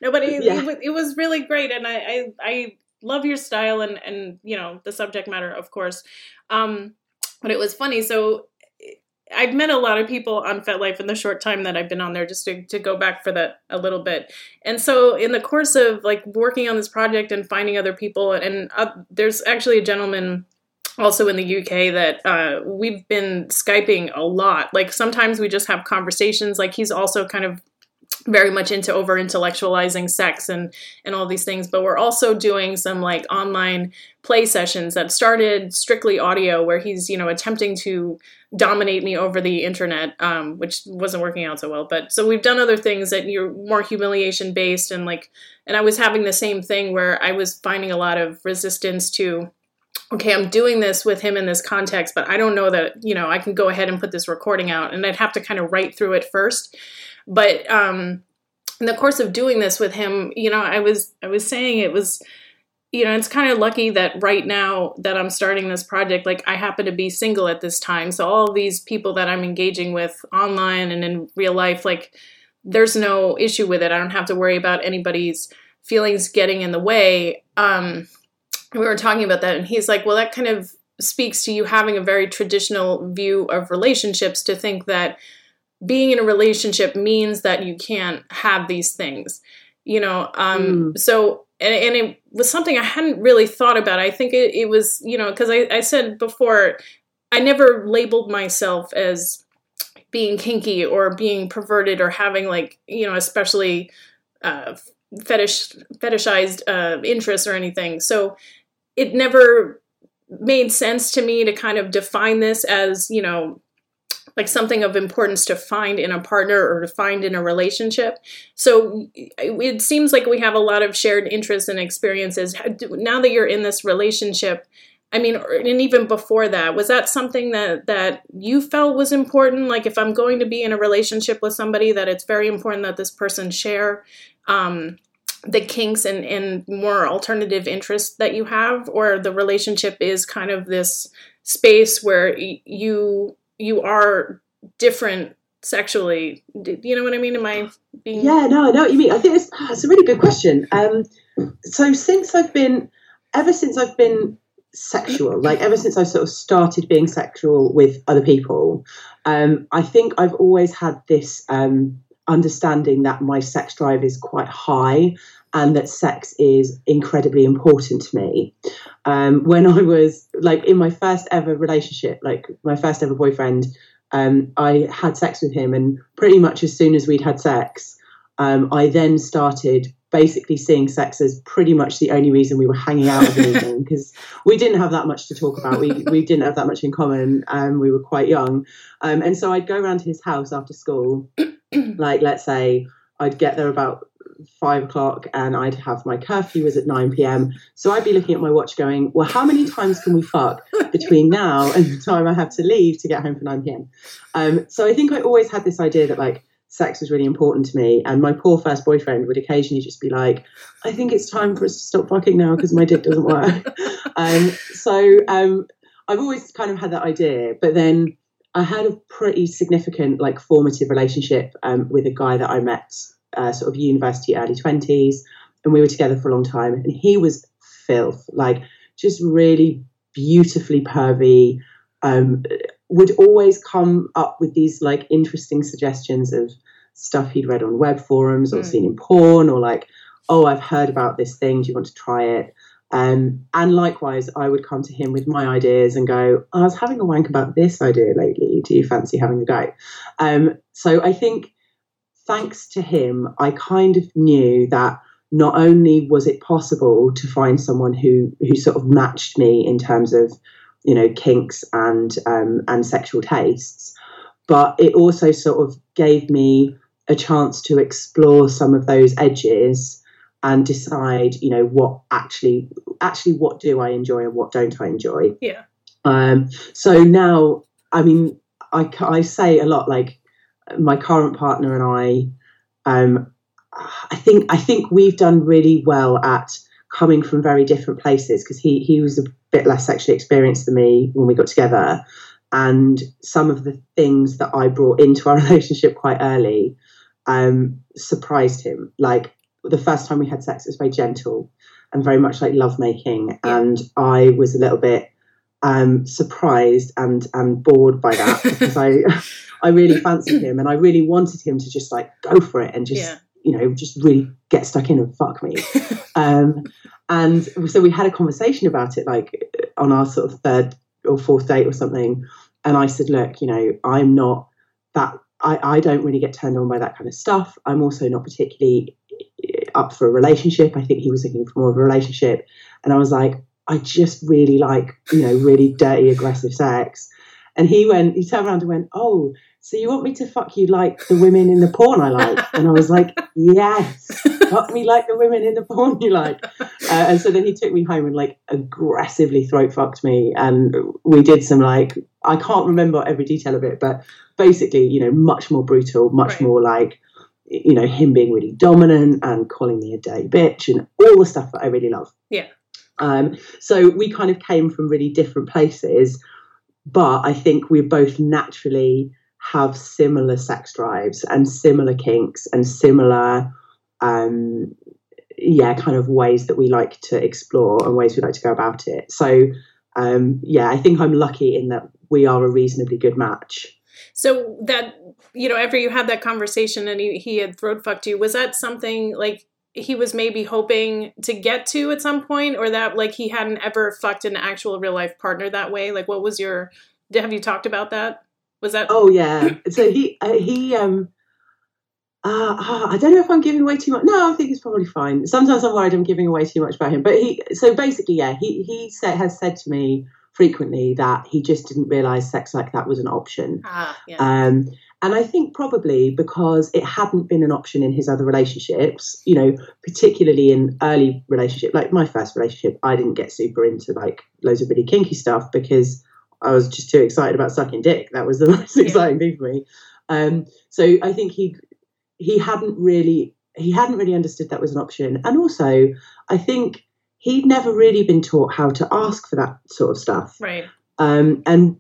Speaker 1: Nobody. Yeah. It, it, was really great, and I, I I love your style and and you know the subject matter, of course. Um, but it was funny. So I've met a lot of people on FetLife in the short time that I've been on there, just to, to go back for that a little bit. And so, in the course of like working on this project and finding other people, and uh, there's actually a gentleman also in the UK that uh, we've been Skyping a lot. Like sometimes we just have conversations. Like he's also kind of very much into over intellectualizing sex and and all these things but we're also doing some like online play sessions that started strictly audio where he's you know attempting to dominate me over the internet um, which wasn't working out so well. But so we've done other things that you're more humiliation based and like and i was having the same thing where i was finding a lot of resistance to okay i'm doing this with him in this context but i don't know that you know i can go ahead and put this recording out and i'd have to kind of write through it first but um, in the course of doing this with him, you know, I was I was saying it was you know, it's kind of lucky that right now that I'm starting this project, like I happen to be single at this time. So all these people that I'm engaging with online and in real life, like there's no issue with it. I don't have to worry about anybody's feelings getting in the way. Um, we were talking about that, and he's like, well, that kind of speaks to you having a very traditional view of relationships to think that being in a relationship means that you can't have these things you know um mm. so and, and, it was something i hadn't really thought about i think it, it was you know because I, I said before i never labeled myself as being kinky or being perverted or having like you know especially uh fetish fetishized uh interests or anything so it never made sense to me to kind of define this as you know like something of importance to find in a partner or to find in a relationship. So it seems like we have a lot of shared interests and experiences. Now that you're in this relationship, I mean, and even before that, was that something that that you felt was important? Like, if I'm going to be in a relationship with somebody, that it's very important that this person share um, the kinks and, and more alternative interests that you have, or the relationship is kind of this space where you you are different sexually. Do you know what I mean? Am I being?
Speaker 3: Yeah, no, I know what you mean. I think it's, it's a really good question. Um, so since I've been, ever since I've been sexual, like ever since I sort of started being sexual with other people, um, I think I've always had this um, understanding that my sex drive is quite high and that sex is incredibly important to me. Um, when I was like in my first ever relationship, like my first ever boyfriend, um, I had sex with him, and pretty much as soon as we'd had sex, um, I then started basically seeing sex as pretty much the only reason we were hanging out of an evening because we didn't have that much to talk about. We we didn't have that much in common, and we were quite young. Um, and so I'd go around to his house after school, like let's say I'd get there about five o'clock and I'd have my curfew was at 9 p.m. So I'd be looking at my watch going, well, how many times can we fuck between now and the time I have to leave to get home for 9 p.m.? Um, so I think I always had this idea that like sex was really important to me. And my poor first boyfriend would occasionally just be like, I think it's time for us to stop fucking now because my dick doesn't work. um, so um, I've always kind of had that idea. But then I had a pretty significant, like, formative relationship um, with a guy that I met uh, sort of university, early 20s, and we were together for a long time. And he was filth, like just really beautifully pervy. Um, would always come up with these like interesting suggestions of stuff he'd read on web forums or
Speaker 1: Mm.
Speaker 3: seen in porn, or like, oh, I've heard about this thing. Do you want to try it? Um, and likewise, I would come to him with my ideas and go, I was having a wank about this idea lately. Do you fancy having a go? Um, so I think thanks to him, I kind of knew that not only was it possible to find someone who who sort of matched me in terms of you know kinks and um, and sexual tastes, but it also sort of gave me a chance to explore some of those edges and decide you know what actually actually what do I enjoy and what don't I enjoy.
Speaker 1: Yeah.
Speaker 3: Um, so now, I mean, I, I say a lot like my current partner and I, um, I think I think we've done really well at coming from very different places because he he was a bit less sexually experienced than me when we got together, and some of the things that I brought into our relationship quite early um, surprised him. Like the first time we had sex, it was very gentle and very much like lovemaking, and I was a little bit um, surprised and and bored by that because I I really fancied him and I really wanted him to just like go for it and just
Speaker 1: Yeah.
Speaker 3: you know just really get stuck in and fuck me. um, and so we had a conversation about it like on our sort of third or fourth date or something, and I said, look, you know, I'm not that. I, I don't really get turned on by that kind of stuff. I'm also not particularly up for a relationship. I think he was looking for more of a relationship. And I was like, I just really like, you know, really dirty, aggressive sex. And he went, he turned around and went, Oh, so you want me to fuck you like the women in the porn I like? And I was like, Yes, fuck me like the women in the porn you like. Uh, and so then he took me home and like aggressively throat fucked me. And we did some like, I can't remember every detail of it, but basically, you know, much more brutal, much
Speaker 1: Right.
Speaker 3: more like, you know, him being really dominant and calling me a dirty bitch and all the stuff that I really love.
Speaker 1: Yeah.
Speaker 3: Um, so we kind of came from really different places, but I think we both naturally have similar sex drives and similar kinks and similar, um, yeah, kind of ways that we like to explore and ways we like to go about it. So, um, yeah, I think I'm lucky in that we are a reasonably good match.
Speaker 1: So that you know, after you had that conversation and he, he had throat fucked you, was that something like he was maybe hoping to get to at some point, or that like he hadn't ever fucked an actual real life partner that way? Like, what was your? Have you talked about that? Was that?
Speaker 3: Oh yeah. So he uh, he um. Uh, ah, I don't know if I'm giving away too much. No, I think it's probably fine. Sometimes I'm worried I'm giving away too much about him. But he, so basically, yeah, he he said, has said to me frequently that he just didn't realise sex like that was an option.
Speaker 1: Ah, yeah.
Speaker 3: Um, and I think probably because it hadn't been an option in his other relationships, you know, particularly in early relationship, like my first relationship, I didn't get super into like loads of really kinky stuff because I was just too excited about sucking dick. That was the most
Speaker 1: Yeah.
Speaker 3: exciting thing for me. Um, so I think he he hadn't really he hadn't really understood that was an option, and also I think he'd never really been taught how to ask for that sort of stuff.
Speaker 1: right.
Speaker 3: Um, and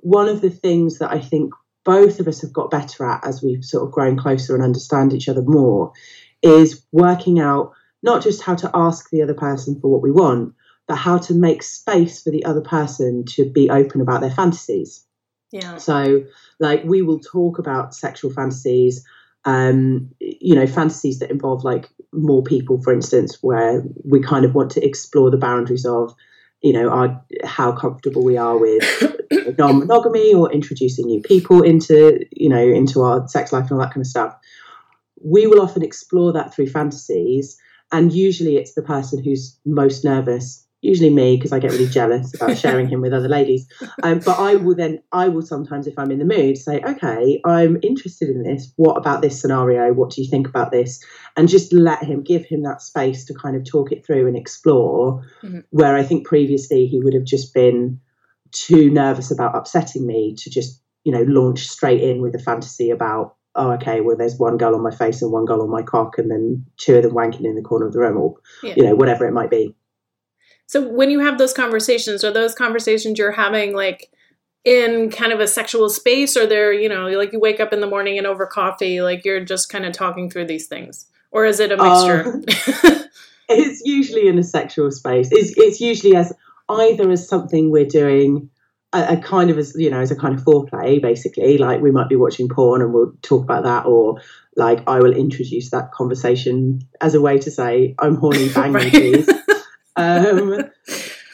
Speaker 3: one of the things that I think both of us have got better at as we've sort of grown closer and understand each other more is working out not just how to ask the other person for what we want, but how to make space for the other person to be open about their fantasies.
Speaker 1: Yeah.
Speaker 3: So, like, we will talk about sexual fantasies, um, you know, fantasies that involve like more people, for instance, where we kind of want to explore the boundaries of, you know, our how comfortable we are with non-monogamy or introducing new people into, you know, into our sex life and all that kind of stuff. We will often explore that through fantasies, and usually it's the person who's most nervous. Usually me, because I get really jealous about sharing him with other ladies. Um, but I will then, I will sometimes, if I'm in the mood, say, okay, I'm interested in this. What about this scenario? What do you think about this? And just let him, give him that space to kind of talk it through and explore.
Speaker 1: Mhm.
Speaker 3: Where I think previously he would have just been too nervous about upsetting me to just, you know, launch straight in with a fantasy about, oh, okay, well, there's one girl on my face and one girl on my cock, and then two of them wanking in the corner of the room, or,
Speaker 1: Yeah.
Speaker 3: you know, whatever it might be.
Speaker 1: So when you have those conversations, are those conversations you're having like in kind of a sexual space or they're you know like you wake up in the morning and over coffee like you're just kind of talking through these things or is it a mixture
Speaker 3: Uh, it's usually in a sexual space. It's, it's usually as either as something we're doing, a, a kind of as you know, as a kind of foreplay, basically. Like we might be watching porn and we'll talk about that, or like I will introduce that conversation as a way to say I'm horny, bang
Speaker 1: Right.
Speaker 3: please. Um,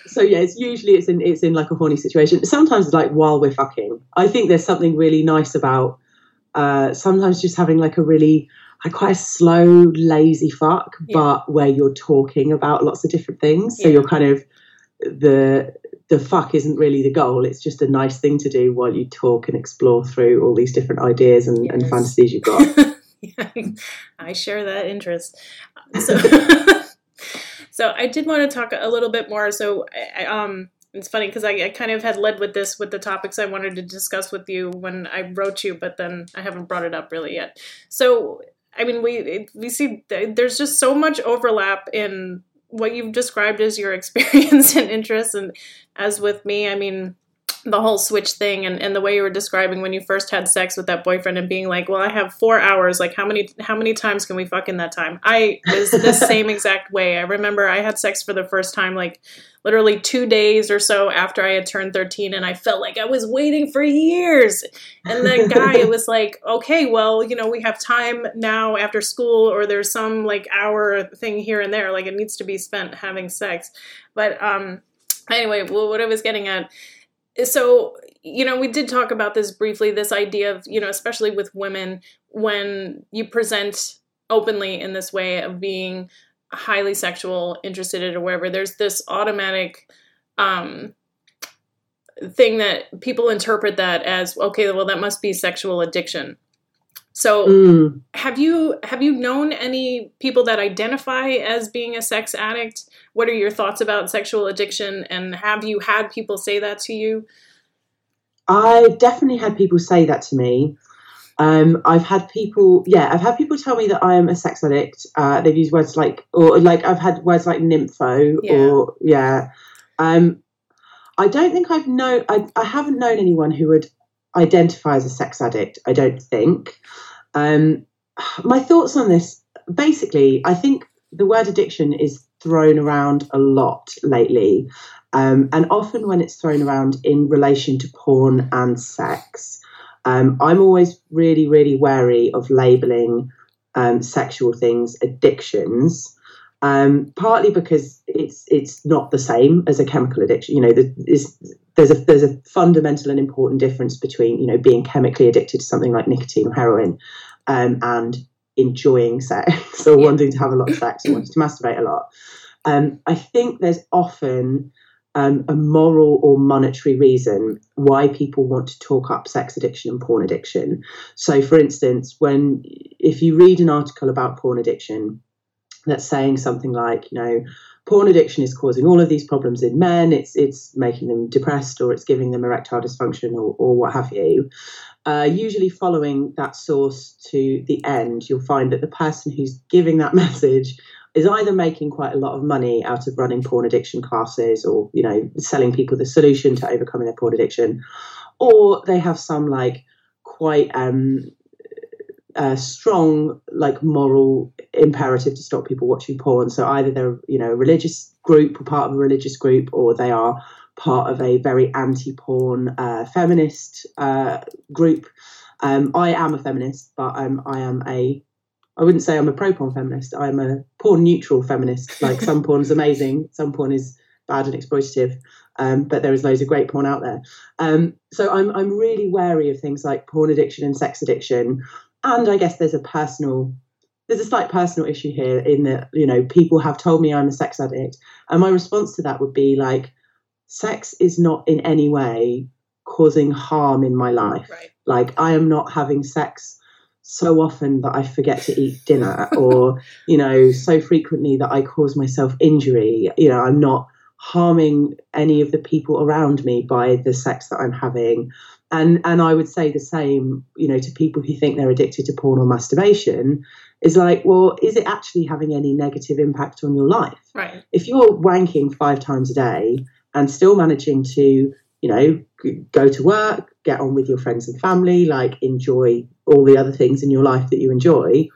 Speaker 3: so yeah, it's usually it's in it's in like a horny situation. Sometimes it's like while we're fucking. I think there's something really nice about uh, sometimes just having like a really like quite a slow, lazy fuck,
Speaker 1: Yeah.
Speaker 3: but where you're talking about lots of different things. So
Speaker 1: Yeah.
Speaker 3: you're kind of the the fuck isn't really the goal. It's just a nice thing to do while you talk and explore through all these different ideas and, and fantasies you've got.
Speaker 1: Yeah, I share that interest. So, so I did want to talk a little bit more. So, I, um, it's funny because I, I kind of had led with this with the topics I wanted to discuss with you when I wrote you, but then I haven't brought it up really yet. So, I mean, we we see there's just so much overlap in what you've described as your experience and interest, and as with me, I mean, the whole switch thing and, and the way you were describing when you first had sex with that boyfriend and being like, well, I have four hours. Like, how many how many times can we fuck in that time? I was the same exact way. I remember I had sex for the first time like literally two days or so after I had turned thirteen, and I felt like I was waiting for years. And that guy was like, okay, well, you know, we have time now after school, or there's some like hour thing here and there. Like, it needs to be spent having sex. But um, anyway, well, what I was getting at so you know we did talk about this briefly this idea of you know especially with women when you present openly in this way of being highly sexual interested in or whatever there's this automatic um thing that people interpret that as okay well that must be sexual addiction so
Speaker 3: Mm.
Speaker 1: have you have you known any people that identify as being a sex addict what are your thoughts about sexual addiction and have you had people say that to you
Speaker 3: I've definitely had people say that to me. Um, I've had people, yeah, I've had people tell me that I am a sex addict. Uh, they've used words like, or like I've had words like nympho,
Speaker 1: Yeah.
Speaker 3: or yeah. Um, I don't think I've known, I, I haven't known anyone who would identify as a sex addict. I don't think. Um, my thoughts on this, basically, I think the word addiction is thrown around a lot lately. Um, and often when it's thrown around in relation to porn and sex, um, I'm always really, really wary of labeling um, sexual things addictions. Um, partly because it's it's not the same as a chemical addiction. You know, there is, there's a there's a fundamental and important difference between you know being chemically addicted to something like nicotine or heroin, um, and enjoying sex or
Speaker 1: Yeah.
Speaker 3: wanting to have a lot of sex or wanting to masturbate a lot. Um, I think there's often um, a moral or monetary reason why people want to talk up sex addiction and porn addiction. So, for instance, when if you read an article about porn addiction that's saying something like, you know, porn addiction is causing all of these problems in men, it's it's making them depressed or it's giving them erectile dysfunction or, or what have you. Uh, usually, following that source to the end, you'll find that the person who's giving that message is either making quite a lot of money out of running porn addiction classes or you know selling people the solution to overcoming their porn addiction or they have some like quite um uh, strong like moral imperative to stop people watching porn so either they're you know a religious group or part of a religious group or they are part of a very anti-porn uh, feminist uh, group um, i am a feminist but um, i am a I wouldn't say I'm a pro porn feminist. I'm a porn neutral feminist. Like some porn is amazing, some porn is bad and exploitative, um, but there is loads of great porn out there. Um, so I'm I'm really wary of things like porn addiction and sex addiction, and I guess there's a personal there's a slight personal issue here in that you know people have told me I'm a sex addict, and my response to that would be like, sex is not in any way causing harm in my life.
Speaker 1: right
Speaker 3: Like I am not having sex so often that I forget to eat dinner, or you know, so frequently that I cause myself injury. You know, I'm not harming any of the people around me by the sex that I'm having. And and I would say the same, you know, to people who think they're addicted to porn or masturbation, is like, well, is it actually having any negative impact on your life?
Speaker 1: right
Speaker 3: if you're wanking five times a day and still managing to you know, go to work, get on with your friends and family, like enjoy all the other things in your life that you enjoy.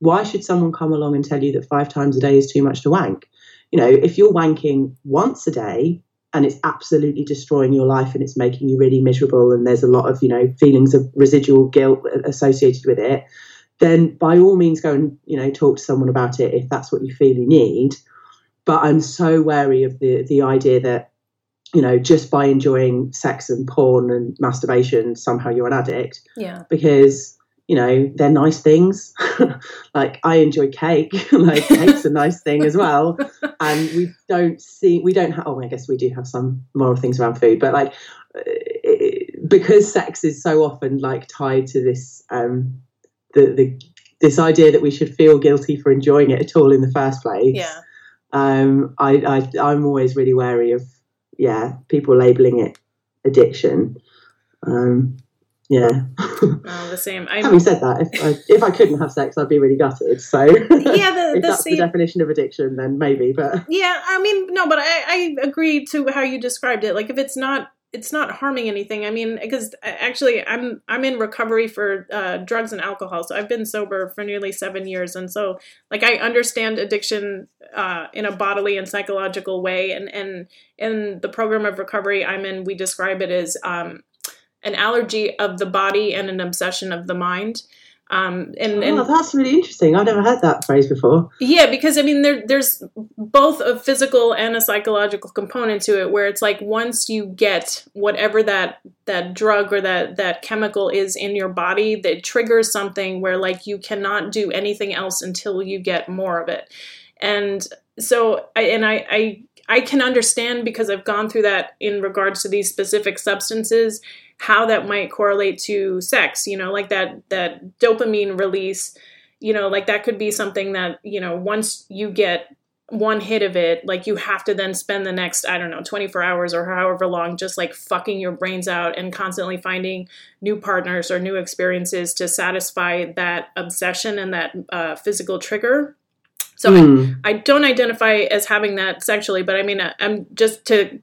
Speaker 3: Why should someone come along and tell you that five times a day is too much to wank? You know, if you're wanking once a day and it's absolutely destroying your life and it's making you really miserable and there's a lot of, you know, feelings of residual guilt associated with it, then by all means go and, you know, talk to someone about it if that's what you feel you need. But I'm so wary of the the idea that you know, just by enjoying sex and porn and masturbation, somehow you're an addict.
Speaker 1: Yeah.
Speaker 3: Because, you know, they're nice things. like I enjoy cake. like cake's a nice thing as well. And we don't see, we don't have, oh, I guess we do have some moral things around food, but like, it, because sex is so often like tied to this, um, the, the, this idea that we should feel guilty for enjoying it at all in the first place.
Speaker 1: Yeah.
Speaker 3: Um, I, I, I'm always really wary of yeah, people labeling it addiction. Um, yeah.
Speaker 1: Oh, the same. I'm,
Speaker 3: Having said that, if I, if I couldn't have sex, I'd be really gutted. So
Speaker 1: yeah, the,
Speaker 3: if
Speaker 1: the
Speaker 3: that's
Speaker 1: same.
Speaker 3: the definition of addiction, then maybe. But
Speaker 1: Yeah, I mean, no, but I, I agree to how you described it. Like, if it's not, it's not harming anything. I mean, because actually, I'm I'm in recovery for uh, drugs and alcohol, so I've been sober for nearly seven years, and so like I understand addiction uh, in a bodily and psychological way, and and in the program of recovery I'm in, we describe it as um, an allergy of the body and an obsession of the mind. Um, and, and
Speaker 3: oh, that's really interesting. I've never heard that phrase before.
Speaker 1: yeah, because I mean, there, there's both a physical and a psychological component to it, where it's like once you get whatever that that drug or that that chemical is in your body, that triggers something where like you cannot do anything else until you get more of it, and so I and I I I can understand because I've gone through that in regards to these specific substances how that might correlate to sex you know like that that dopamine release you know like that could be something that you know once you get one hit of it like you have to then spend the next i don't know 24 hours or however long just like fucking your brains out and constantly finding new partners or new experiences to satisfy that obsession and that uh, physical trigger so
Speaker 3: Hmm.
Speaker 1: I, I don't identify as having that sexually but i mean I- i'm just to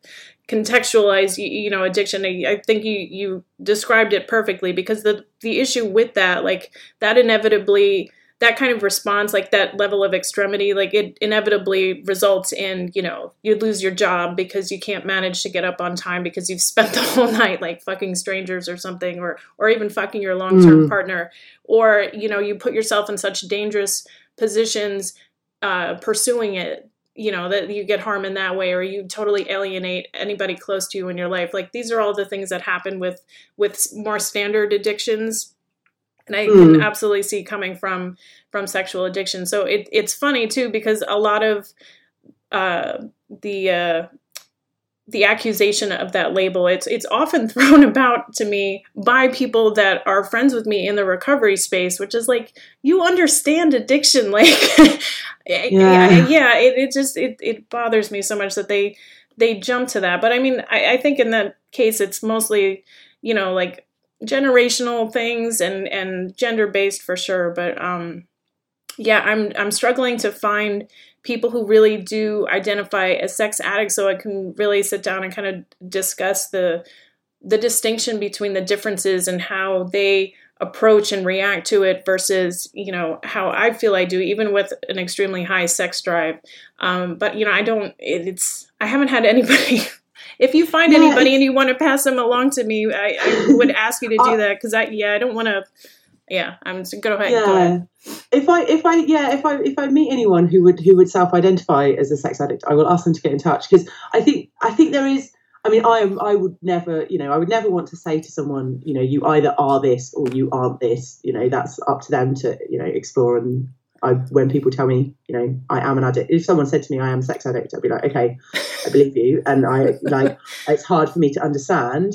Speaker 1: contextualize you, you know addiction I, I think you you described it perfectly because the the issue with that like that inevitably that kind of response like that level of extremity like it inevitably results in you know you'd lose your job because you can't manage to get up on time because you've spent the whole night like fucking strangers or something or or even fucking your long-term
Speaker 3: Mm.
Speaker 1: partner or you know you put yourself in such dangerous positions uh, pursuing it you know that you get harm in that way or you totally alienate anybody close to you in your life like these are all the things that happen with with more standard addictions and i can
Speaker 3: Mm.
Speaker 1: absolutely see coming from from sexual addiction so it, it's funny too because a lot of uh the uh the accusation of that label it's it's often thrown about to me by people that are friends with me in the recovery space which is like you understand addiction like yeah
Speaker 3: Yeah.
Speaker 1: yeah it, it just it, it bothers me so much that they they jump to that but i mean I, I think in that case it's mostly you know like generational things and and gender based for sure but um yeah i'm i'm struggling to find people who really do identify as sex addicts so i can really sit down and kind of discuss the the distinction between the differences and how they approach and react to it versus you know how i feel i do even with an extremely high sex drive. Um, but you know i don't it, it's i haven't had anybody. If you find
Speaker 3: Yeah,
Speaker 1: anybody and you want to pass them along to me i, I would ask you to do
Speaker 3: Uh,
Speaker 1: that because i yeah i don't want to yeah i'm just go ahead, go ahead.
Speaker 3: Yeah. If I if I yeah if I if I meet anyone who would who would self-identify as a sex addict, I will ask them to get in touch because I think I think there is. I mean, I am. I would never, you know, I would never want to say to someone, you know, you either are this or you aren't this. You know, that's up to them to, you know, explore. And I, when people tell me, you know, I am an addict, if someone said to me, I am a sex addict, I'd be like, okay, I believe you, and I like. It's hard for me to understand,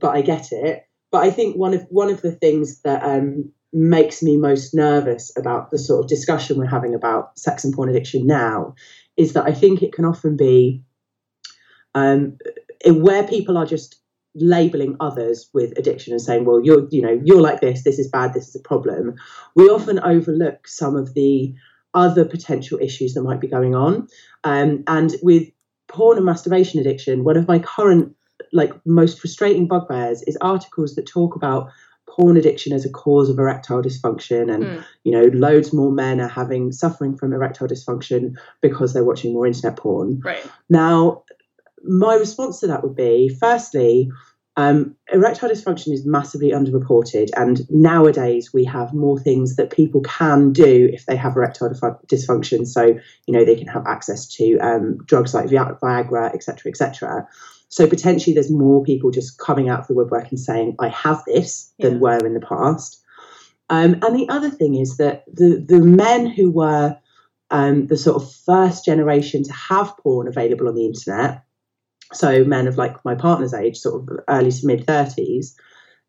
Speaker 3: but I get it. But I think one of one of the things that um, makes me most nervous about the sort of discussion we're having about sex and porn addiction now is that I think it can often be um, where people are just labeling others with addiction and saying, "Well, you're you know you're like this. This is bad. This is a problem." We often overlook some of the other potential issues that might be going on, um, and with porn and masturbation addiction, one of my current like most frustrating bugbears is articles that talk about porn addiction as a cause of erectile dysfunction and
Speaker 1: Mm.
Speaker 3: you know loads more men are having suffering from erectile dysfunction because they're watching more internet porn
Speaker 1: Right.
Speaker 3: now my response to that would be firstly um, erectile dysfunction is massively underreported and nowadays we have more things that people can do if they have erectile dysfunction so you know they can have access to um, drugs like Vi- viagra etc etc so potentially there's more people just coming out of the woodwork and saying i have this than were in the past. Um, and the other thing is that the, the men who were um, the sort of first generation to have porn available on the internet so men of like my partner's age, sort of early to mid 30s,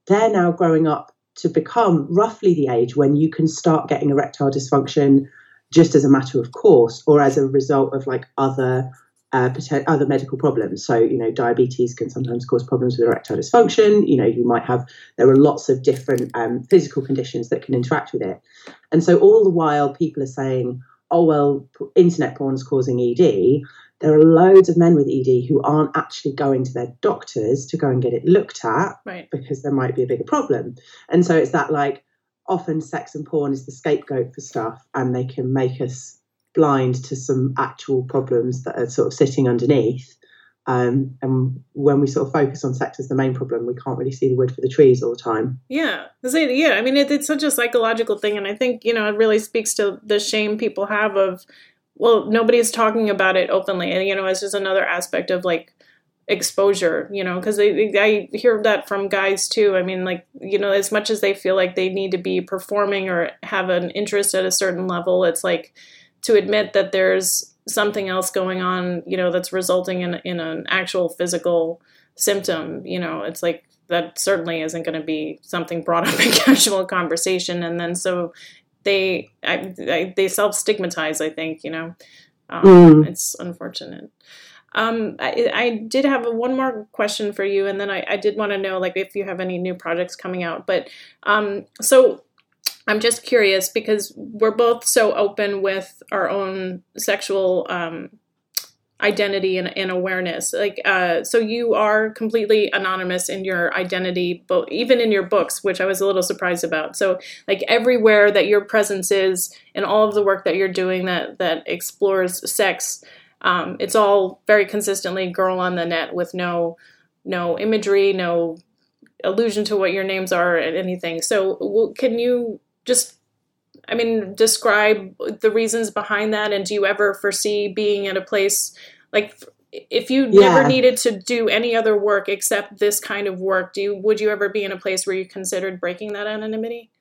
Speaker 3: they're now growing up to become roughly the age when you can start getting erectile dysfunction just as a matter of course or as a result of like other uh, other medical problems. So, you know, diabetes can sometimes cause problems with erectile dysfunction. You know, you might have, there are lots of different um, physical conditions that can interact with it. And so, all the while, people are saying, oh, well, internet porn's causing ED there are loads of men with ED who aren't actually going to their doctors to go and get it looked at
Speaker 1: Right.
Speaker 3: because there might be a bigger problem. And so it's that like often sex and porn is the scapegoat for stuff and they can make us blind to some actual problems that are sort of sitting underneath. Um, and when we sort of focus on sex as the main problem, we can't really see the wood for the trees all the time.
Speaker 1: Yeah, yeah. I mean, it, it's such a psychological thing, and I think you know it really speaks to the shame people have of, well, nobody's talking about it openly, and you know, it's just another aspect of like exposure, you know, because I hear that from guys too. I mean, like you know, as much as they feel like they need to be performing or have an interest at a certain level, it's like to admit that there's something else going on, you know, that's resulting in in an actual physical symptom. You know, it's like that certainly isn't going to be something brought up in casual conversation and then so they I, I, they self stigmatize i think you know um,
Speaker 3: Mm.
Speaker 1: it's unfortunate um, I, I did have a, one more question for you and then i, I did want to know like if you have any new projects coming out but um, so i'm just curious because we're both so open with our own sexual um, identity and, and awareness. Like uh, so you are completely anonymous in your identity but even in your books which i was a little surprised about. So like everywhere that your presence is and all of the work that you're doing that that explores sex um, it's all very consistently girl on the net with no no imagery no allusion to what your names are and anything. So w- can you just I mean, describe the reasons behind that, and do you ever foresee being at a place like if you never needed to do any other work except this kind of work? Do you would you ever be in a place where you considered breaking that anonymity?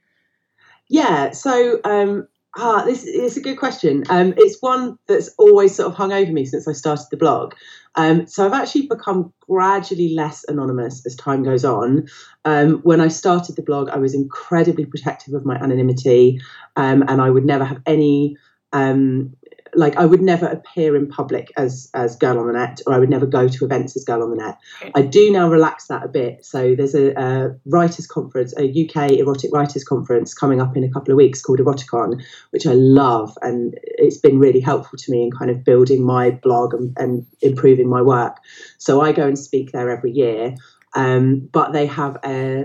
Speaker 3: Yeah, so um, ah, this is a good question. Um, it's one that's always sort of hung over me since I started the blog. Um, so I've actually become gradually less anonymous as time goes on. Um, when I started the blog, I was incredibly protective of my anonymity, um, and I would never have any. Um, like I would never appear in public as as girl on the net, or I would never go to events as girl on the net. I do now relax that a bit. So there's a, a writers' conference, a UK erotic writers' conference coming up in a couple of weeks called Eroticon, which I love, and it's been really helpful to me in kind of building my blog and, and improving my work. So I go and speak there every year. Um, but they have a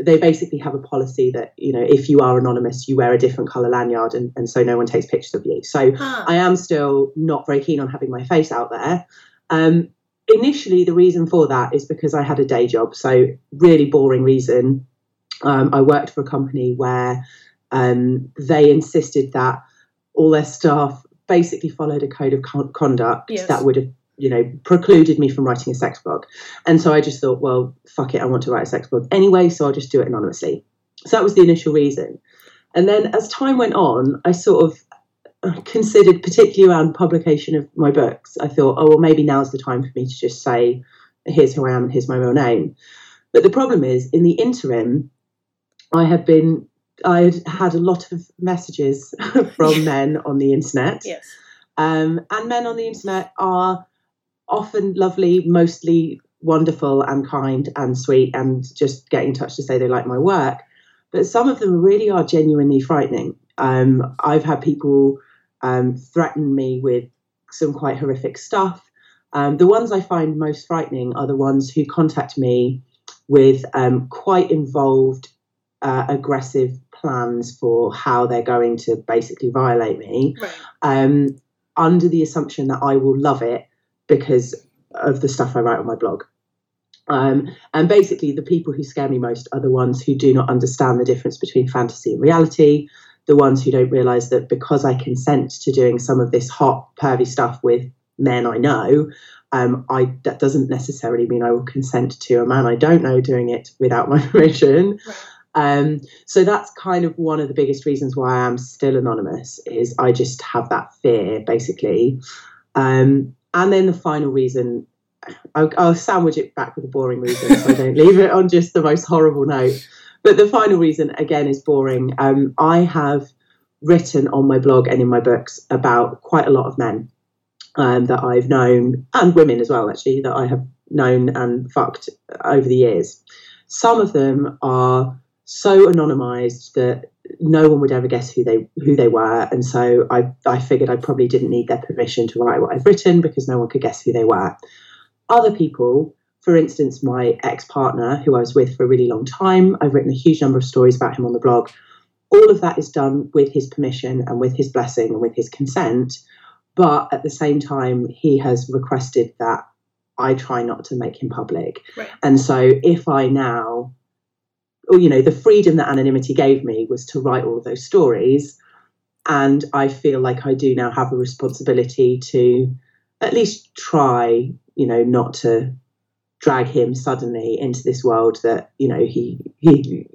Speaker 3: they basically have a policy that you know if you are anonymous you wear a different color lanyard and, and so no one takes pictures of you so
Speaker 1: Huh.
Speaker 3: I am still not very keen on having my face out there. Um, initially, the reason for that is because I had a day job. So, really boring reason. Um, I worked for a company where um, they insisted that all their staff basically followed a code of con- conduct
Speaker 1: Yes.
Speaker 3: that would have, you know, precluded me from writing a sex blog. And so I just thought, well, fuck it, I want to write a sex blog anyway, so I'll just do it anonymously. So that was the initial reason. And then as time went on, I sort of considered, particularly around publication of my books, I thought, oh, well, maybe now's the time for me to just say, here's who I am and here's my real name. But the problem is, in the interim, I had been, I had had a lot of messages from men on the internet.
Speaker 1: yes.
Speaker 3: Um, and men on the internet are often lovely, mostly wonderful and kind and sweet, and just get in touch to say they like my work. But some of them really are genuinely frightening. Um, I've had people um, threaten me with some quite horrific stuff. Um, the ones I find most frightening are the ones who contact me with um, quite involved, uh, aggressive plans for how they're going to basically violate me,
Speaker 1: Right.
Speaker 3: um, under the assumption that I will love it because of the stuff I write on my blog. Um, and basically, the people who scare me most are the ones who do not understand the difference between fantasy and reality, the ones who don't realize that because I consent to doing some of this hot, pervy stuff with men I know, um, I that doesn't necessarily mean I will consent to a man I don't know doing it without my permission. Um, so that's kind of one of the biggest reasons why I am still anonymous is I just have that fear basically. Um, and then the final reason, I'll, I'll sandwich it back with a boring reason so I don't leave it on just the most horrible note. But the final reason again is boring. Um, I have written on my blog and in my books about quite a lot of men um, that I've known and women as well actually that I have known and fucked over the years. Some of them are so anonymized that no one would ever guess who they who they were, and so I I figured I probably didn't need their permission to write what I've written because no one could guess who they were. Other people, for instance, my ex partner who I was with for a really long time, I've written a huge number of stories about him on the blog. All of that is done with his permission and with his blessing and with his consent, but at the same time, he has requested that I try not to make him public.
Speaker 1: Right.
Speaker 3: And so if I now, you know, the freedom that anonymity gave me was to write all of those stories. And I feel like I do now have a responsibility to at least try, you know, not to drag him suddenly into this world that, you know, he he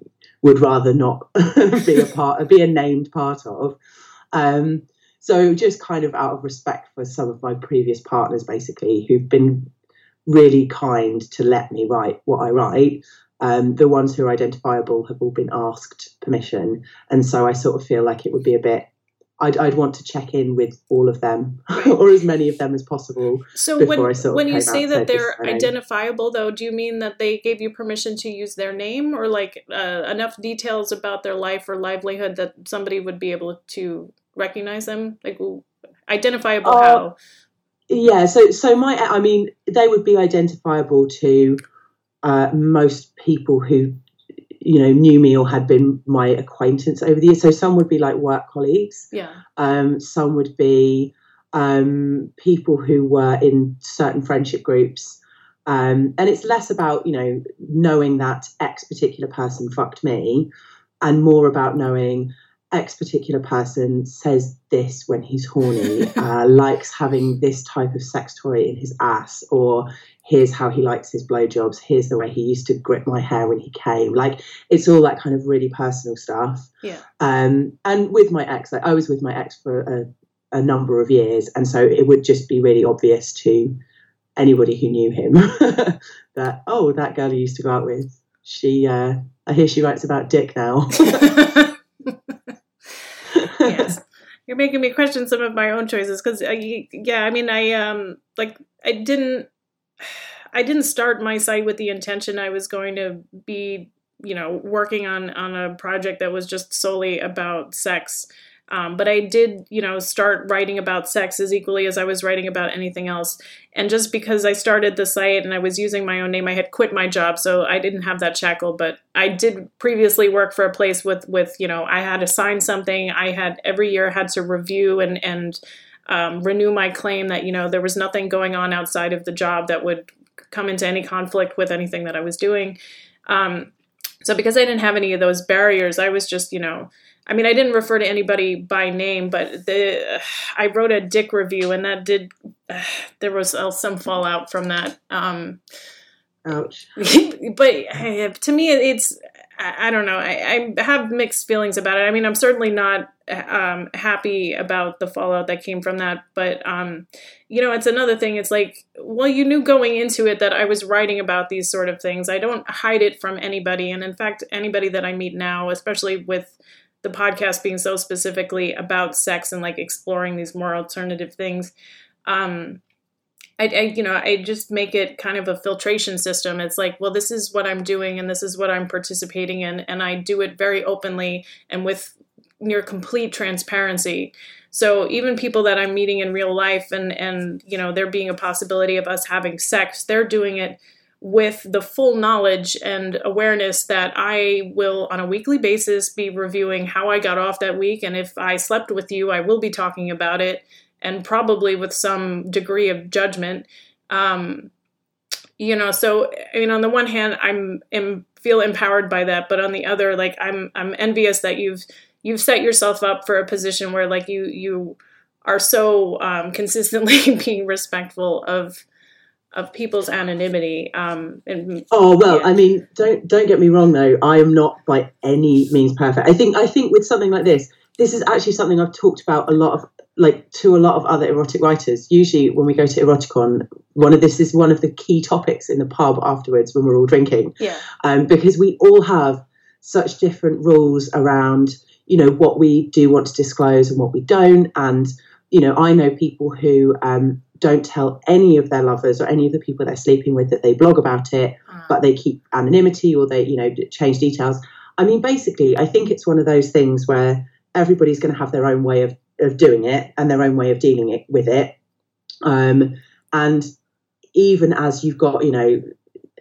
Speaker 3: would rather not be a part of be a named part of. Um, so just kind of out of respect for some of my previous partners basically who've been really kind to let me write what I write. Um, the ones who are identifiable have all been asked permission, and so I sort of feel like it would be a bit. I'd, I'd want to check in with all of them, or as many of them as possible.
Speaker 1: So when
Speaker 3: I sort of
Speaker 1: when you say that they're identifiable, though, do you mean that they gave you permission to use their name, or like uh, enough details about their life or livelihood that somebody would be able to recognize them? Like identifiable
Speaker 3: Uh,
Speaker 1: how?
Speaker 3: Yeah, so so my I mean they would be identifiable to uh, most people who you know knew me or had been my acquaintance over the years. So some would be like work colleagues.
Speaker 1: Yeah.
Speaker 3: Um, some would be um, people who were in certain friendship groups. Um, and it's less about, you know, knowing that X particular person fucked me and more about knowing X particular person says this when he's horny, uh, likes having this type of sex toy in his ass, or here's how he likes his blowjobs, here's the way he used to grip my hair when he came. Like, it's all that kind of really personal stuff.
Speaker 1: Yeah.
Speaker 3: Um, and with my ex, like, I was with my ex for a, a number of years, and so it would just be really obvious to anybody who knew him that oh, that girl you used to go out with, she, uh, I hear she writes about dick now.
Speaker 1: yes. You're making me question some of my own choices because, yeah, I mean, I um like I didn't I didn't start my site with the intention I was going to be, you know, working on on a project that was just solely about sex. Um, but I did, you know, start writing about sex as equally as I was writing about anything else. And just because I started the site and I was using my own name, I had quit my job, so I didn't have that shackle. But I did previously work for a place with, with you know, I had to sign something. I had every year had to review and and um, renew my claim that you know there was nothing going on outside of the job that would come into any conflict with anything that I was doing. Um, so because I didn't have any of those barriers, I was just you know I mean, I didn't refer to anybody by name, but the I wrote a dick review, and that did uh, there was uh, some fallout from that. Um,
Speaker 3: Ouch.
Speaker 1: but uh, to me, it's I, I don't know. I, I have mixed feelings about it. I mean, I'm certainly not um, happy about the fallout that came from that, but um, you know, it's another thing. It's like, well, you knew going into it that I was writing about these sort of things. I don't hide it from anybody, and in fact, anybody that I meet now, especially with the podcast being so specifically about sex and like exploring these more alternative things um I, I, you know i just make it kind of a filtration system it's like well this is what i'm doing and this is what i'm participating in and i do it very openly and with near complete transparency. So even people that I'm meeting in real life and and you know there being a possibility of us having sex, they're doing it with the full knowledge and awareness that I will on a weekly basis be reviewing how I got off that week and if I slept with you, I will be talking about it and probably with some degree of judgment. Um, you know, so I mean on the one hand I'm am, feel empowered by that, but on the other like I'm I'm envious that you've you've set yourself up for a position where like you you are so um, consistently being respectful of of people's anonymity. Um, and,
Speaker 3: oh well, yeah. I mean, don't don't get me wrong though. I am not by any means perfect. I think I think with something like this, this is actually something I've talked about a lot of like to a lot of other erotic writers. Usually, when we go to Eroticon, one of this is one of the key topics in the pub afterwards when we're all drinking.
Speaker 1: Yeah.
Speaker 3: Um, because we all have such different rules around you know what we do want to disclose and what we don't. And you know i know people who um, don't tell any of their lovers or any of the people they're sleeping with that they blog about it mm. but they keep anonymity or they you know change details. I mean basically i think it's one of those things where everybody's going to have their own way of, of doing it and their own way of dealing it, with it. Um, and even as you've got you know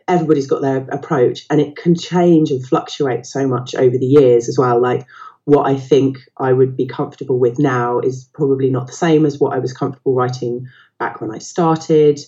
Speaker 3: everybody's got their approach and it can change and fluctuate so much over the years as well. Like what I think I would be comfortable with now is probably not the same as what I was comfortable writing back when I started.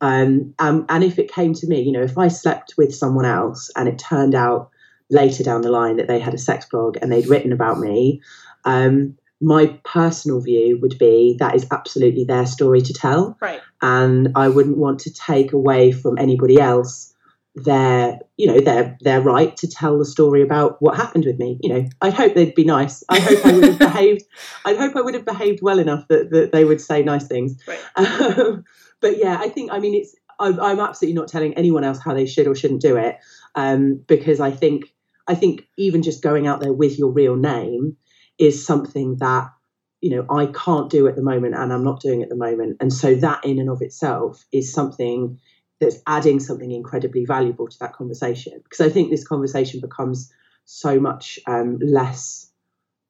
Speaker 3: Um, um, and if it came to me, you know, if I slept with someone else and it turned out later down the line that they had a sex blog and they'd written about me, um, my personal view would be that is absolutely their story to tell.
Speaker 1: Right.
Speaker 3: And I wouldn't want to take away from anybody else their you know their their right to tell the story about what happened with me you know. I'd hope they'd be nice. I hope i would have behaved i hope i would have behaved well enough that, that they would say nice things.
Speaker 1: Right.
Speaker 3: um, but yeah i think i mean it's I'm, I'm, absolutely not telling anyone else how they should or shouldn't do it um, because i think i think even just going out there with your real name is something that you know i can't do at the moment and i'm not doing at the moment. And so that in and of itself is something that's adding something incredibly valuable to that conversation. Because I think this conversation becomes so much um, less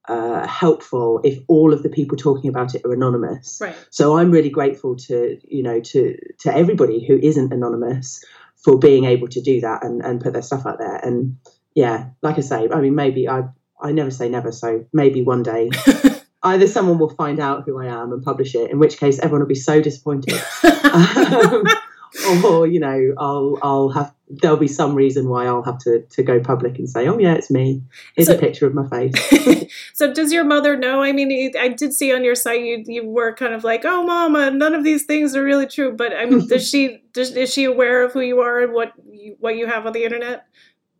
Speaker 3: uh, helpful if all of the people talking about it are anonymous.
Speaker 1: Right.
Speaker 3: So I'm really grateful to you know to to everybody who isn't anonymous for being able to do that and, and put their stuff out there. And yeah, like I say, I mean maybe I I never say never, so maybe one day either someone will find out who I am and publish it, in which case everyone will be so disappointed. um, or you know i'll i'll have there'll be some reason why i'll have to to go public and say oh yeah it's me. Here's so, a picture of my face.
Speaker 1: So does your mother know? I mean i did see on your site you you were kind of like oh mama none of these things are really true. But i mean does she does, is she aware of who you are and what you, what you have on the internet?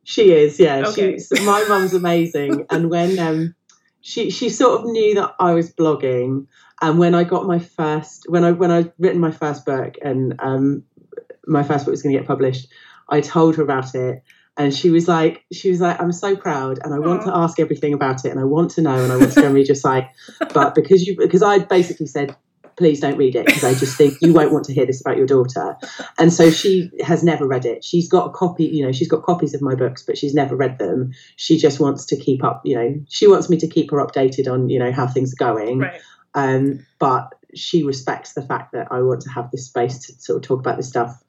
Speaker 3: She is yeah. Okay. she my mum's amazing. And when um she she sort of knew that i was blogging. And when I got my first, when I when I written my first book, and um, my first book was going to get published, I told her about it. And she was like, she was like, I'm so proud, and I want Aww. to ask everything about it, and I want to know, and I want to go and read your site. But because you, because I basically said, please don't read it because I just think you won't want to hear this about your daughter. And so she has never read it. She's got a copy, you know, she's got copies of my books, but she's never read them. She just wants to keep up, you know, she wants me to keep her updated on, you know, how things are going.
Speaker 1: Right.
Speaker 3: Um, but she respects the fact that I want to have this space to sort of talk about this stuff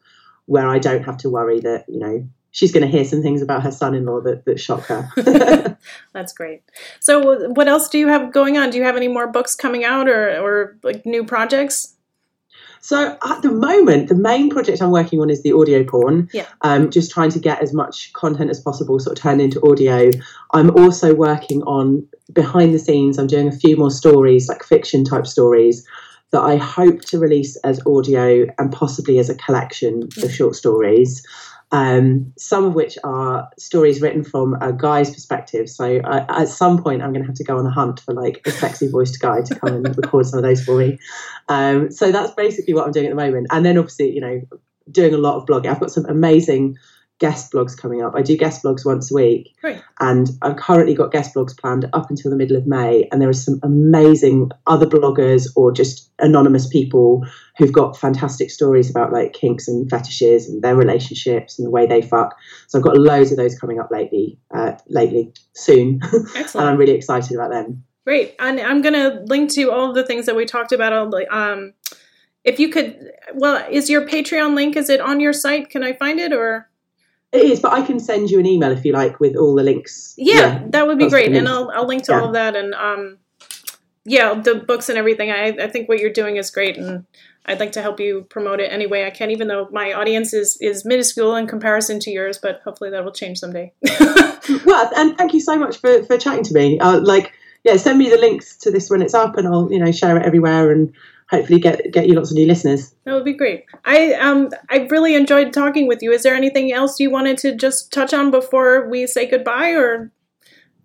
Speaker 3: where I don't have to worry that, you know, she's going to hear some things about her son-in-law that, that shock her.
Speaker 1: That's great. So what else do you have going on? Do you have any more books coming out or, or like new projects?
Speaker 3: So at the moment, the main project I'm working on is the audio porn.
Speaker 1: Yeah.
Speaker 3: Um, just trying to get as much content as possible sort of turned into audio. I'm also working on behind the scenes. I'm doing a few more stories, like fiction type stories, that I hope to release as audio and possibly as a collection of mm. short stories. Um, some of which are stories written from a guy's perspective. So uh, at some point, I'm going to have to go on a hunt for like a sexy voiced guy to come and record some of those for me. Um, so that's basically what I'm doing at the moment. And then obviously, you know, doing a lot of blogging. I've got some amazing guest blogs coming up. I do guest blogs once a week.
Speaker 1: Great.
Speaker 3: And I've currently got guest blogs planned up until the middle of May. And there are some amazing other bloggers or just anonymous people who've got fantastic stories about like kinks and fetishes and their relationships and the way they fuck. So I've got loads of those coming up lately, uh, lately, soon. and I'm really excited about them.
Speaker 4: Great. And I'm going to link to all of the things that we talked about. All the, um, if you could, well, is your Patreon link, is it on your site? Can I find it or?
Speaker 3: It is, but I can send you an email if you like with all the links.
Speaker 4: Yeah, that would be great. And. I'll, I'll link to
Speaker 3: Yeah.
Speaker 4: all of that. And um, yeah, the books and everything. I, I think what you're doing is great. And I'd like to help you promote it any way I can, even though my audience is, is minuscule in comparison to yours, but hopefully that will change someday.
Speaker 3: Well, and thank you so much for, for chatting to me. Uh, like, yeah, send me the links to this when it's up, and I'll you know share it everywhere, and hopefully get get you lots of new listeners.
Speaker 4: That would be great. I um I really enjoyed talking with you. Is there anything else you wanted to just touch on before we say goodbye or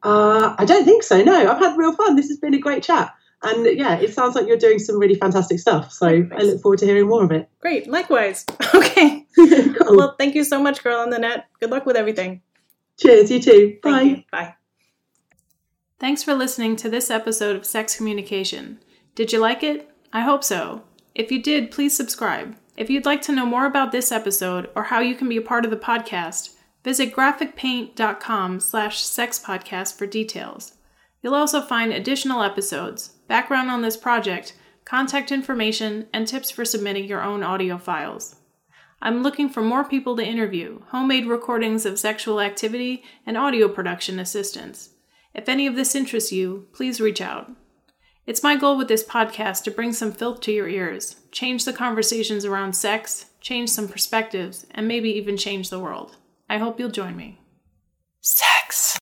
Speaker 3: Uh, I don't think so. No, I've had real fun. This has been a great chat, and yeah, it sounds like you're doing some really fantastic stuff. So I look forward to hearing more of it.
Speaker 4: great, likewise. Okay.
Speaker 3: cool.
Speaker 4: Well, thank you so much, girl on the net. Good luck with everything.
Speaker 3: Cheers, you too. Bye.
Speaker 4: you. Bye.
Speaker 1: Thanks for listening to this episode of Sex Communication. Did you like it? I hope so. If you did, please subscribe. If you'd like to know more about this episode or how you can be a part of the podcast, visit graphicpaint.com slash sexpodcast for details. You'll also find additional episodes, background on this project, contact information, and tips for submitting your own audio files. I'm looking for more people to interview, homemade recordings of sexual activity, and audio production assistance. If any of this interests you, please reach out. It's my goal with this podcast to bring some filth to your ears, change the conversations around sex, change some perspectives, and maybe even change the world. I hope you'll join me.
Speaker 2: Sex.